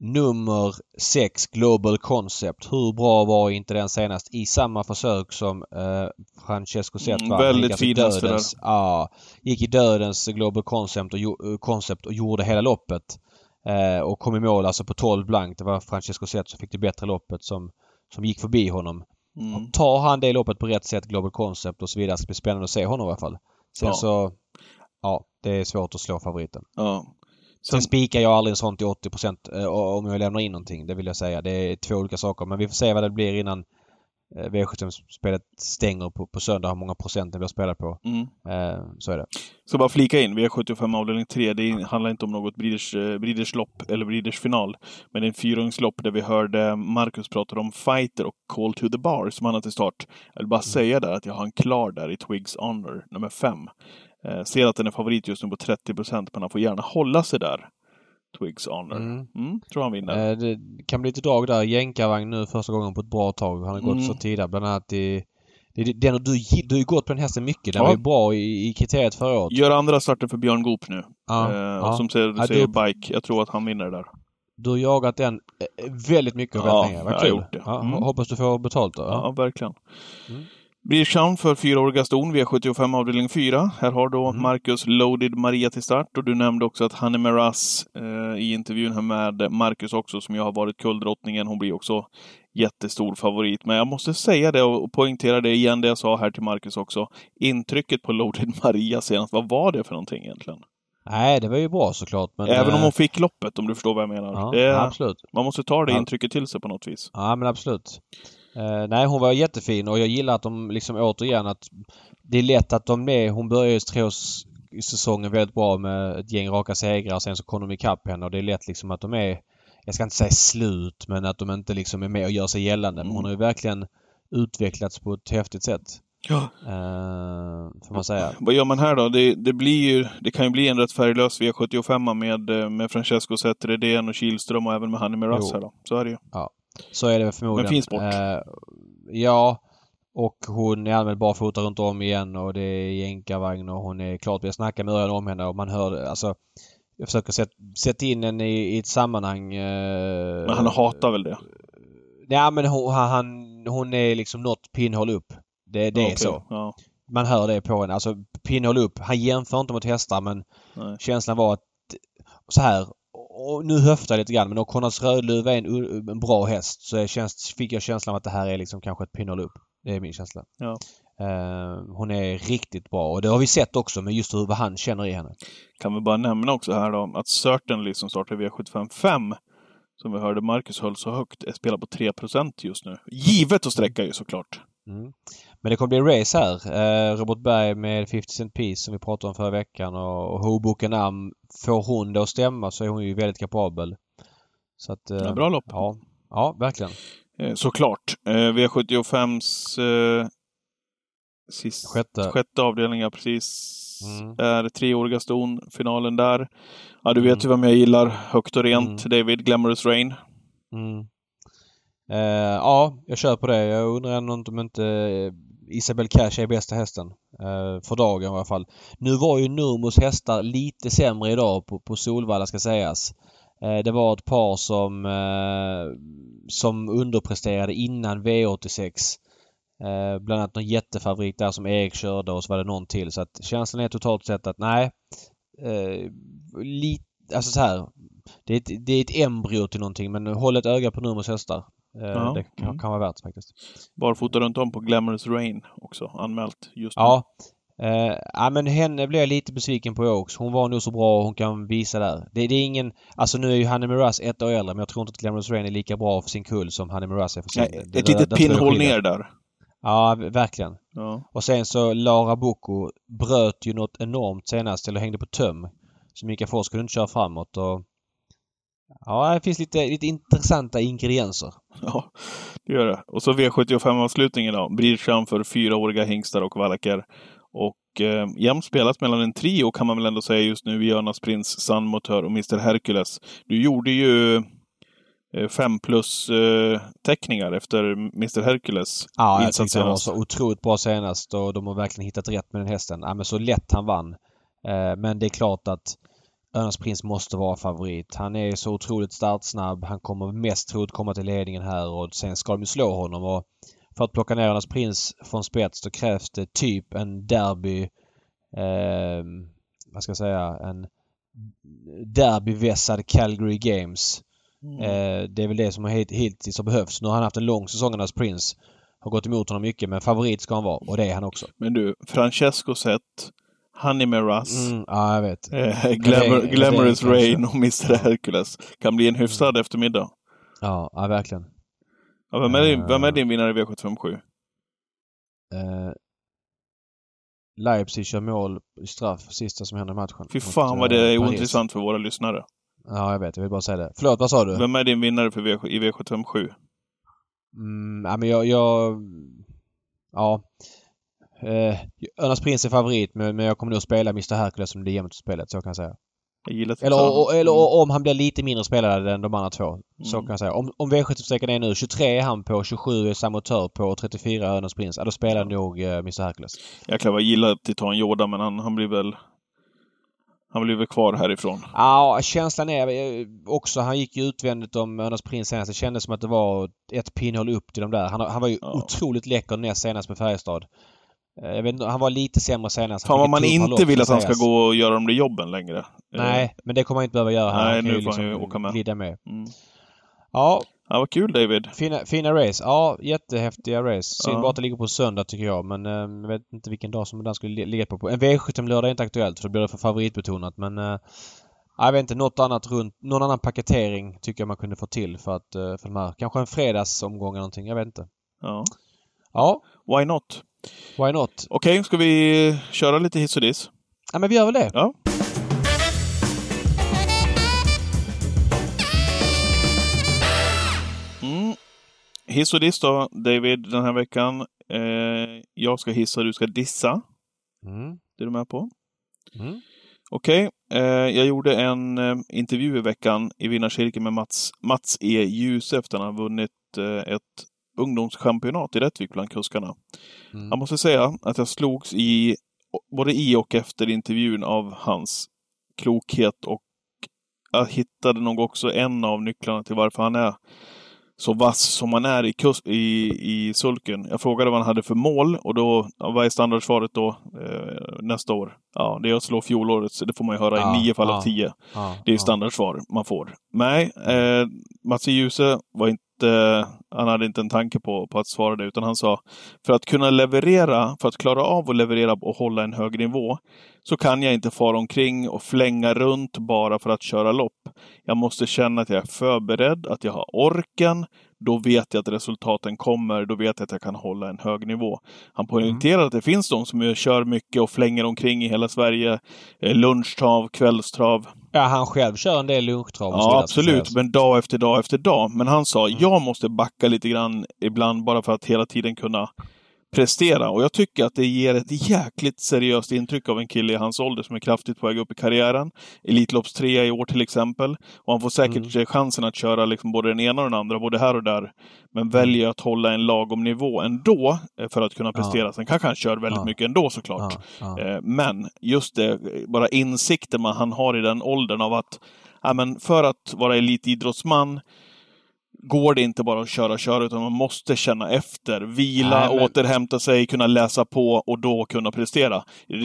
nummer 6 Global Concept. Hur bra var inte den senast i samma försök som eh, Francesco Zet Mm, väldigt alltså fin dödens, ja, gick i dödens Global Concept och, eh, Concept och gjorde hela loppet. Eh, och kom i mål alltså på 12 blankt. Det var Francesco Zet som fick det bättre loppet som, som gick förbi honom. Mm. Tar han det loppet på rätt sätt, Global Concept och så vidare, ska bli spännande att se honom i alla fall. Sen Ja. så... Ja, det är svårt att slå favoriten. Ja. Sen Sen, spikar jag aldrig en sån till 80 eh, om jag lämnar in någonting. Det vill jag säga. Det är två olika saker. Men vi får se vad det blir innan V75-spelet stänger på, på söndag. Hur många procent det blir spelat på. mm. Eh, så är det. Så bara flika in, V75 avdelning 3, det handlar inte om något Breeders, eh, Breeders lopp eller Breeders final. Men det är en fyrungslopp där vi hörde Marcus prata om Fighter och Call to the Bar som han har till start. Jag vill bara säga där att jag har en klar där i Twigs Honor, nummer 5. Eh, ser att den är favorit just nu på 30 procent, men han får gärna hålla sig där. Twigs Honor. Mm. Mm, tror han vinner. Eh, det kan bli lite drag där. Jänkarvagn nu första gången på ett bra tag. Han har gått Mm. så tidigare. Bland annat i... Den, du, du har ju gått på den hästen mycket. Den Ja. var ju bra i, i kriteriet förra året. Gör andra starter för Björn Goop nu. Ja, eh, ja. Som säger, du Ja, säger då- Bike, jag tror att han vinner där. Du har jagat den eh, väldigt mycket och väldigt länge. Vad jag har kul. gjort det. Mm. Hoppas du får betalt då. Ja, verkligen. Mm. Bridgetown för fyraåriga ston, V75 avdelning 4. Här har då Mm. Marcus Loaded Maria till start och du nämnde också att Hanne Meras eh, i intervjun här med Marcus också, som ju har varit kulldrottningen, hon blir också jättestor favorit. Men jag måste säga det och poängtera det igen, det jag sa här till Marcus också. Intrycket på Loaded Maria senast, vad var det för någonting egentligen? Nej, det var ju bra såklart. Men, Även om eh, hon fick loppet, om du förstår vad jag menar. Ja, det, absolut. man måste ta det intrycket till sig på något vis. Ja, men absolut. Eh, nej, hon var jättefin och jag gillar att de liksom återigen att det är lätt att de är... Hon började ju treårssäsongen väldigt bra med ett gäng raka segrar och sen så kom de ikapp henne och det är lätt liksom att de är... Jag ska inte säga slut men att de inte liksom är med och gör sig gällande. Men hon har ju verkligen utvecklats på ett häftigt sätt. Ja. Eh, får man säga. Vad gör man här då? Det, det, blir ju, det kan ju bli en rätt färglös V75 med, eh, med Francesco Zetter, Redén och Kihlström och även med Hanni Miraz här då. Så är det ju. Så är det förmodligen. Men fin sport. Eh, ja. Och hon är allmänt barfota runt om igen och det är jänkarvagn och hon är klart vi har snackat med Örjan om henne och man hör alltså jag försöker sätta sätt in henne i, i ett sammanhang. Eh, Men han hatar väl det? Ja men hon, han, hon är liksom något pinnhåll upp. Det, det är Okej, så. Ja, Man hör det på henne. Alltså pinnhåll upp. Han jämför inte mot hästar men nej. känslan var att så här och nu höftar jag lite grann men om Konrads Rödluv är en, en bra häst så känns, fick jag känslan av att det här är liksom kanske ett pinnhåll upp. Det är min känsla. Ja. Eh, hon är riktigt bra och det har vi sett också med just hur vad han känner i henne. Kan vi bara nämna också här då att Certainly som startar V75 5 som vi hörde Marcus höll så högt, spelar på 3% just nu. Givet att sträcka ju såklart. Mm. Men det kommer bli race här. Eh, Robert Berg med 50 Cent Piece som vi pratade om förra veckan och, och Hoboken Am. Får hon det att stämma så är hon ju väldigt kapabel. Så att, Ja, bra lopp. Ja, ja verkligen. Eh, Såklart. Eh, V75s eh, sist, Sjätte. sjätte avdelning, ja, precis. Mm. Är treåriga ston, finalen där. Ja, du Mm. vet ju vem jag gillar högt och rent. Mm. David Glamorous Rain. Mm. Eh, ja, jag kör på det. Jag undrar ändå inte om inte eh, Isabel Cash är bästa hästen. Eh, för dagen i alla fall. Nu var ju Nurmos hästar lite sämre idag på, på Solvalla ska sägas. Eh, det var ett par som, eh, som underpresterade innan V86. Eh, bland annat någon jättefavorit där som Erik körde och så var det någon till. Så att känslan är totalt sett att nej. Lite, alltså så här. Det är, ett, det är ett embryo till någonting men håll ett öga på Nurmos hästar. Eh, Ja, Det kan, mm. kan vara värt faktiskt. Barfota runt om på Glamorous Rain också, anmält just nu. Ja. Eh, ja men henne blev jag lite besviken på också. Hon var nog så bra och hon kan visa där. Det, det är ingen... Alltså nu är ju Hanne Miraz ett år äldre men jag tror inte att Glamorous Rain är lika bra för sin kull som Hanne Miraz är för sin. Nej, Det- ett det- litet pinnhål ner där. Ja, verkligen. Ja. Och sen så Lara Bocco bröt ju något enormt senast eller hängde på töm. Så Mika Fors kunde inte köra framåt och... Ja, det finns lite, lite intressanta ingredienser. Ja, det gör det. Och så V75-avslutningen då. Bridgeham för fyraåriga hingstar och valacker. Och eh, jämnt spelat mellan en trio kan man väl ändå säga just nu. Jonas Prins, Sun Motör och Mr Hercules. Du gjorde ju eh, fem plus eh, teckningar efter Mr Hercules Ja, jag tyckte han var så otroligt bra senast och de har verkligen hittat rätt med den hästen. Ja, men så lätt han vann. Eh, men det är klart att Örnas Prins måste vara favorit. Han är så otroligt startsnabb. Han kommer mest troligt komma till ledningen här och sen ska de ju slå honom. Och för att plocka ner Örnas Prins från spets då krävs det typ en derby... Eh, vad ska jag säga? En derbyvässad Calgary Games. Mm. Eh, det är väl det som hit- hittills har behövts. Nu har han haft en lång säsong, Örnas Prins. Har gått emot honom mycket men favorit ska han vara och det är han också. Men du, Francesco Zet, Honey Miraz, Mm, ja, jag vet. eh, Glamour, det- Glamorous det. Rain och Mr Hercules kan bli en hyfsad eftermiddag. Ja, ja verkligen. Ja, vem, är din, Eh. vem är din vinnare i V757? Eh, Leipzig kör mål i straff sista som händer i matchen. Fy mot, fan vad eh, det är Paris. ointressant för våra lyssnare. Ja, jag vet. Jag vill bara säga det. Förlåt, vad sa du? Vem är din vinnare för v, i V757? Mm, ja, men jag... jag ja. Eh, Örnas Prins är favorit men, men jag kommer nog spela Mr Hercules som det är jämnt spelet, så kan jag säga. Jag gillar Eller, och, eller Mm. och, om han blir lite mindre spelare än de andra två. Så Mm. kan jag säga. Om, om V75-sträckan är nu 23 är han på, 27 är Samotör på och 34 är Örnas Prins. Ja, då spelar nog eh, Mr Hercules. Jäklar vad jag gillar Titan Yoda, men han, han blir väl... Han blir väl kvar härifrån. Ja, känslan är eh, också, han gick ju utvändigt om Örnas Prins senast. Det kändes som att det var ett pinnhål upp till de där. Han, han var ju Ja. otroligt läcker näst senast med Färjestad. Eh, Jag vet inte, han var lite sämre senast. Fan vad man inte vill att han ska gå och göra de där jobben längre. Nej, men det kommer han inte behöva göra. Nej, han kan nu får han ju liksom åka med. glida med. Eh, Mm. Ja, Ja, vad kul David. fina, fina race. Ja, jättehäftiga race. Synd Ja. bara att det ligger på söndag tycker jag. Men eh, jag vet inte vilken dag som den skulle li- ligga på. En V75-lördag är inte aktuellt för då blir det för favoritbetonat. Men eh, jag vet inte, något annat runt, någon annan paketering tycker jag man kunde få till för att, eh, för de här, kanske en fredagsomgång eller någonting. Jag vet inte. Ja. Ja, Why not? Why not? Okej, ska vi köra lite hiss och diss? Ja, men vi gör väl det. Ja. Mm. Hiss och diss då, David, den här veckan. Eh, jag ska hissa, du ska dissa. Mm. Det är du med på? Mm. Okej, eh, jag gjorde en eh, intervju i veckan i vinnarcirkeln med Mats, Mats E. Efter att han har vunnit eh, ett ungdomschampionat i Rättvik bland kuskarna. Mm. Jag måste säga att jag slogs i, både i och efter intervjun av hans klokhet och jag hittade nog också en av nycklarna till varför han är så vass som han är i, kus, i, i sulken. Jag frågade vad han hade för mål och då, vad är standardsvaret då eh, nästa år? Ja, det är att slå fjolårets, det får man ju höra Ja, i nio fall ja. av tio. Ja, Det är standardsvar man får. Nej, eh, Mats Djuse var inte, Eh, han hade inte en tanke på, på att svara det, utan han sa för att kunna leverera, för att klara av att leverera och hålla en hög nivå, så kan jag inte fara omkring och flänga runt bara för att köra lopp. Jag måste känna att jag är förberedd, att jag har orken, då vet jag att resultaten kommer. Då vet jag att jag kan hålla en hög nivå. Han poängterar att det finns de som kör mycket och flänger omkring i hela Sverige. Eh, lunchtrav, kvällstrav. Ja, han själv kör en del lunchtrav. Ja, absolut. Men dag efter dag efter dag. Men han sa, jag måste backa lite grann ibland bara för att hela tiden kunna prestera. Och jag tycker att det ger ett jäkligt seriöst intryck av en kille i hans ålder som är kraftigt på väg upp i karriären. Elitloppstrea i år till exempel. Och han får säkert Mm. chansen att köra liksom både den ena och den andra, både här och där. Men väljer att hålla en lagom nivå ändå eh, för att kunna prestera. Sen kanske han kör väldigt Ja. mycket ändå såklart. Ja, ja. Eh, Men just det, bara insikten man han har i den åldern av att ja, men för att vara elitidrottsman går det inte bara att köra, köra, utan man måste känna efter. Vila, Nej, men- återhämta sig, kunna läsa på och då kunna prestera.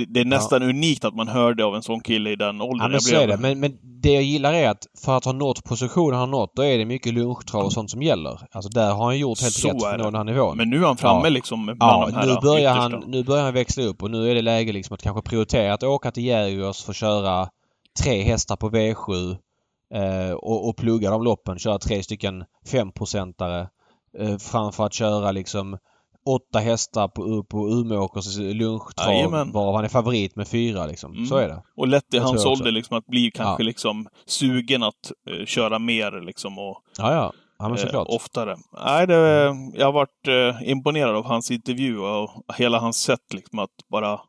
Det- är nästan unikt att man hör det av en sån kille i den åldern. Ja, men Jag så är det. Men, men det jag gillar är att för att ha nått positionen han nått, då är det mycket lunchtrav och sånt som gäller. Alltså där har han gjort helt Så rätt för är att nå den här nivån. Men nu är han framme Ja. liksom bland Ja, de här nu börjar, yttersta. han, nu börjar han växla upp och nu är det läge liksom att kanske prioritera att åka till Jägers för att köra tre hästar på V7 eh, och, och plugga de loppen. Köra tre stycken femprocentare eh, framför att köra liksom åtta hästar på, på Umeåkers lunchtrav Jajamän. varav han är favorit med fyra liksom. Mm. Så är det. Och lätt i hans ålder liksom att bli kanske Ja. liksom sugen att eh, köra mer liksom och Ja, ja. Ja, eh, såklart. oftare. Nej, det, jag har varit eh, imponerad av hans intervju och hela hans sätt liksom att bara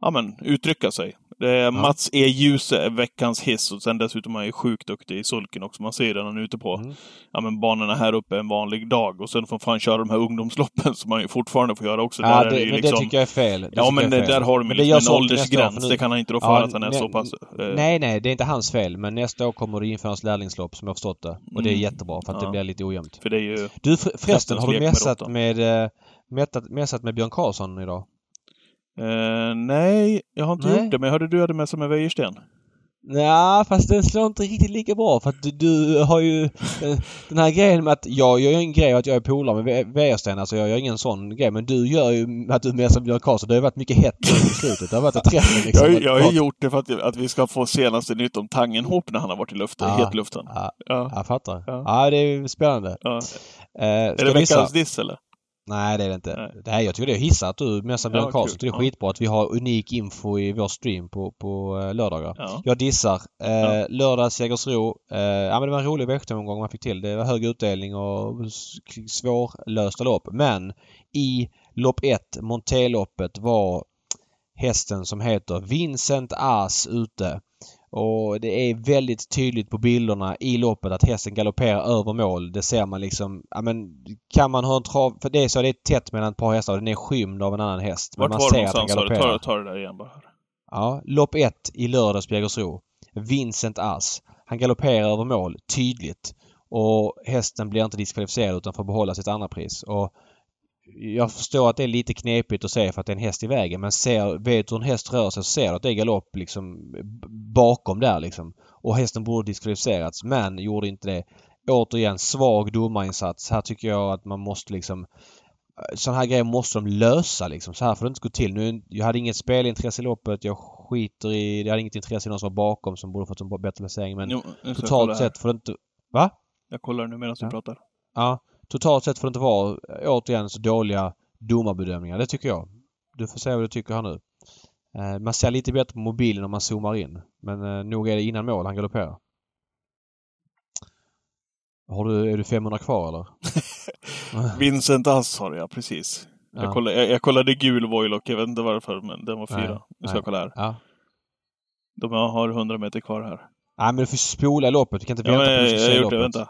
ja, men, uttrycka sig. Det är Mats E. Djuse veckans hiss och sen dessutom är han ju sjukt duktig i sulken också. Man ser det när han är ute på Mm. ja, men banorna här uppe en vanlig dag. Och sen får han köra de här ungdomsloppen som man ju fortfarande får göra också. Ja, Där är det, ju men liksom- det tycker jag är fel. Det Ja, men där har de det liksom en åldersgräns. för Det kan han inte rå för Ja, att han är nej, så pass... eh, Nej, nej, det är inte hans fel. Men nästa år kommer det införas lärlingslopp som jag förstått det. Och det är Mm. jättebra för att Ja. det blir lite ojämnt. För det är ju... Du för, förresten, har du med messat råttan. med, eh, mättat, messat med Björn Karlsson idag? Eh, nej, jag har inte Nej. gjort det. Men jag hörde du hade med sig med Wäjersten. Ja, fast den slår inte riktigt lika bra för att du, du har ju eh, den här grejen med att jag gör ju en grej att jag är polare med Wä- Wäjersten. Alltså jag gör ingen sån grej. Men du gör ju att du messar med Björn Karlsson. Det har ju varit mycket hett i slutet. Det har varit ett träff liksom. Jag, jag har ju gjort det för att, att vi ska få senaste nytt om Tangenhop när han har varit i luften, Ja. hetluften. Ja, Ja. jag fattar. Ja. Ja, det är spännande. Ja. Eh, Är det veckans diss eller? Nej, det är det inte. Nej. Nej. jag tycker det är hissa att du messar Björn Ja, Karlsson. tycker det är skitbra att vi har unik info i vår stream på, på eh, lördagar. Ja. Jag dissar. Eh, Ja. Lördags Jägersro. Eh, ja, men det var en rolig V7-omgång man fick till. Det var hög utdelning och svårlösta lopp. Men i lopp 1, Monteloppet, var hästen som heter Vincent As ute. Och det är väldigt tydligt på bilderna i loppet att hästen galopperar över mål. Det ser man liksom. Ja, men kan man ha en trav... För det är så det är tätt mellan ett par hästar och den är skymd av en annan häst. Men Vart man var ser att den galopperar. Ta, ta det där igen bara. Ja, lopp ett i lördags på Jägersro. Vincent Ass. Han galopperar över mål tydligt. Och hästen blir inte diskvalificerad utan får behålla sitt andra pris. Och jag förstår att det är lite knepigt att se för att det är en häst i vägen men ser, vet du hur en häst rör sig så ser du att det är galopp liksom bakom där liksom. Och hästen borde diskvalificerats men gjorde inte det. Återigen svag domarinsats. Här tycker jag att man måste liksom sådana här grejer måste de lösa liksom. Så här får det inte gå till. Nu, jag hade inget spelintresse i loppet. Jag skiter i... Jag hade inget intresse i någon som var bakom som borde fått en bättre placering. Men Jo, totalt sett får det inte... Va? Jag kollar nu medan Ja. du pratar. Ja. Totalt sett får det inte vara, eh, återigen, så dåliga domarbedömningar. Det tycker jag. Du får säga vad du tycker här nu. Eh, man ser lite bättre på mobilen om man zoomar in. Men eh, nog är det innan mål han galopperar. Har du, är du 500 kvar eller? Vincent Ass har jag, precis. Ja. Jag, kollade, jag, jag kollade gul Voilock, jag vet inte varför, men den var Nej, fyra. Nu ska nej. jag kolla här. Ja. De har 100 meter kvar här. Nej men du får spola loppet. Du kan inte Ja, vänta på att jag, du jag ska har se det, loppet. vänta.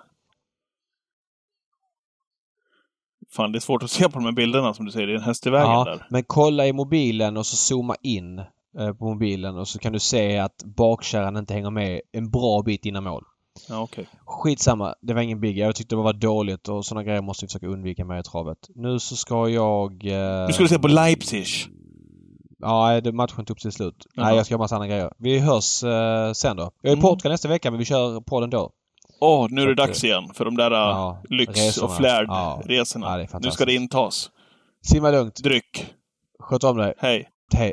Fan, det är svårt att se på de här bilderna som du säger. Det är en häst i vägen Ja, där. men kolla i mobilen och så zooma in eh, på mobilen och så kan du se att bakkärran inte hänger med en bra bit innan mål. Ja, okej. Skitsamma, det var ingen big. Jag tyckte det var dåligt och sådana grejer måste vi försöka undvika med i travet. Nu så ska jag... Eh, du se på Leipzig. Ja, det matchen tog upp till slut. Jaha. Nej, jag ska göra massa andra grejer. Vi hörs eh, sen då. Jag är i Mm. Portugal nästa vecka men vi kör podden då. Åh, nu är det dags igen för de där ja, lyx resorna. och flärd-resorna. Ja, nu ska det intas. Simma lugnt. Dryck. Sköt om dig. Hej. Hej.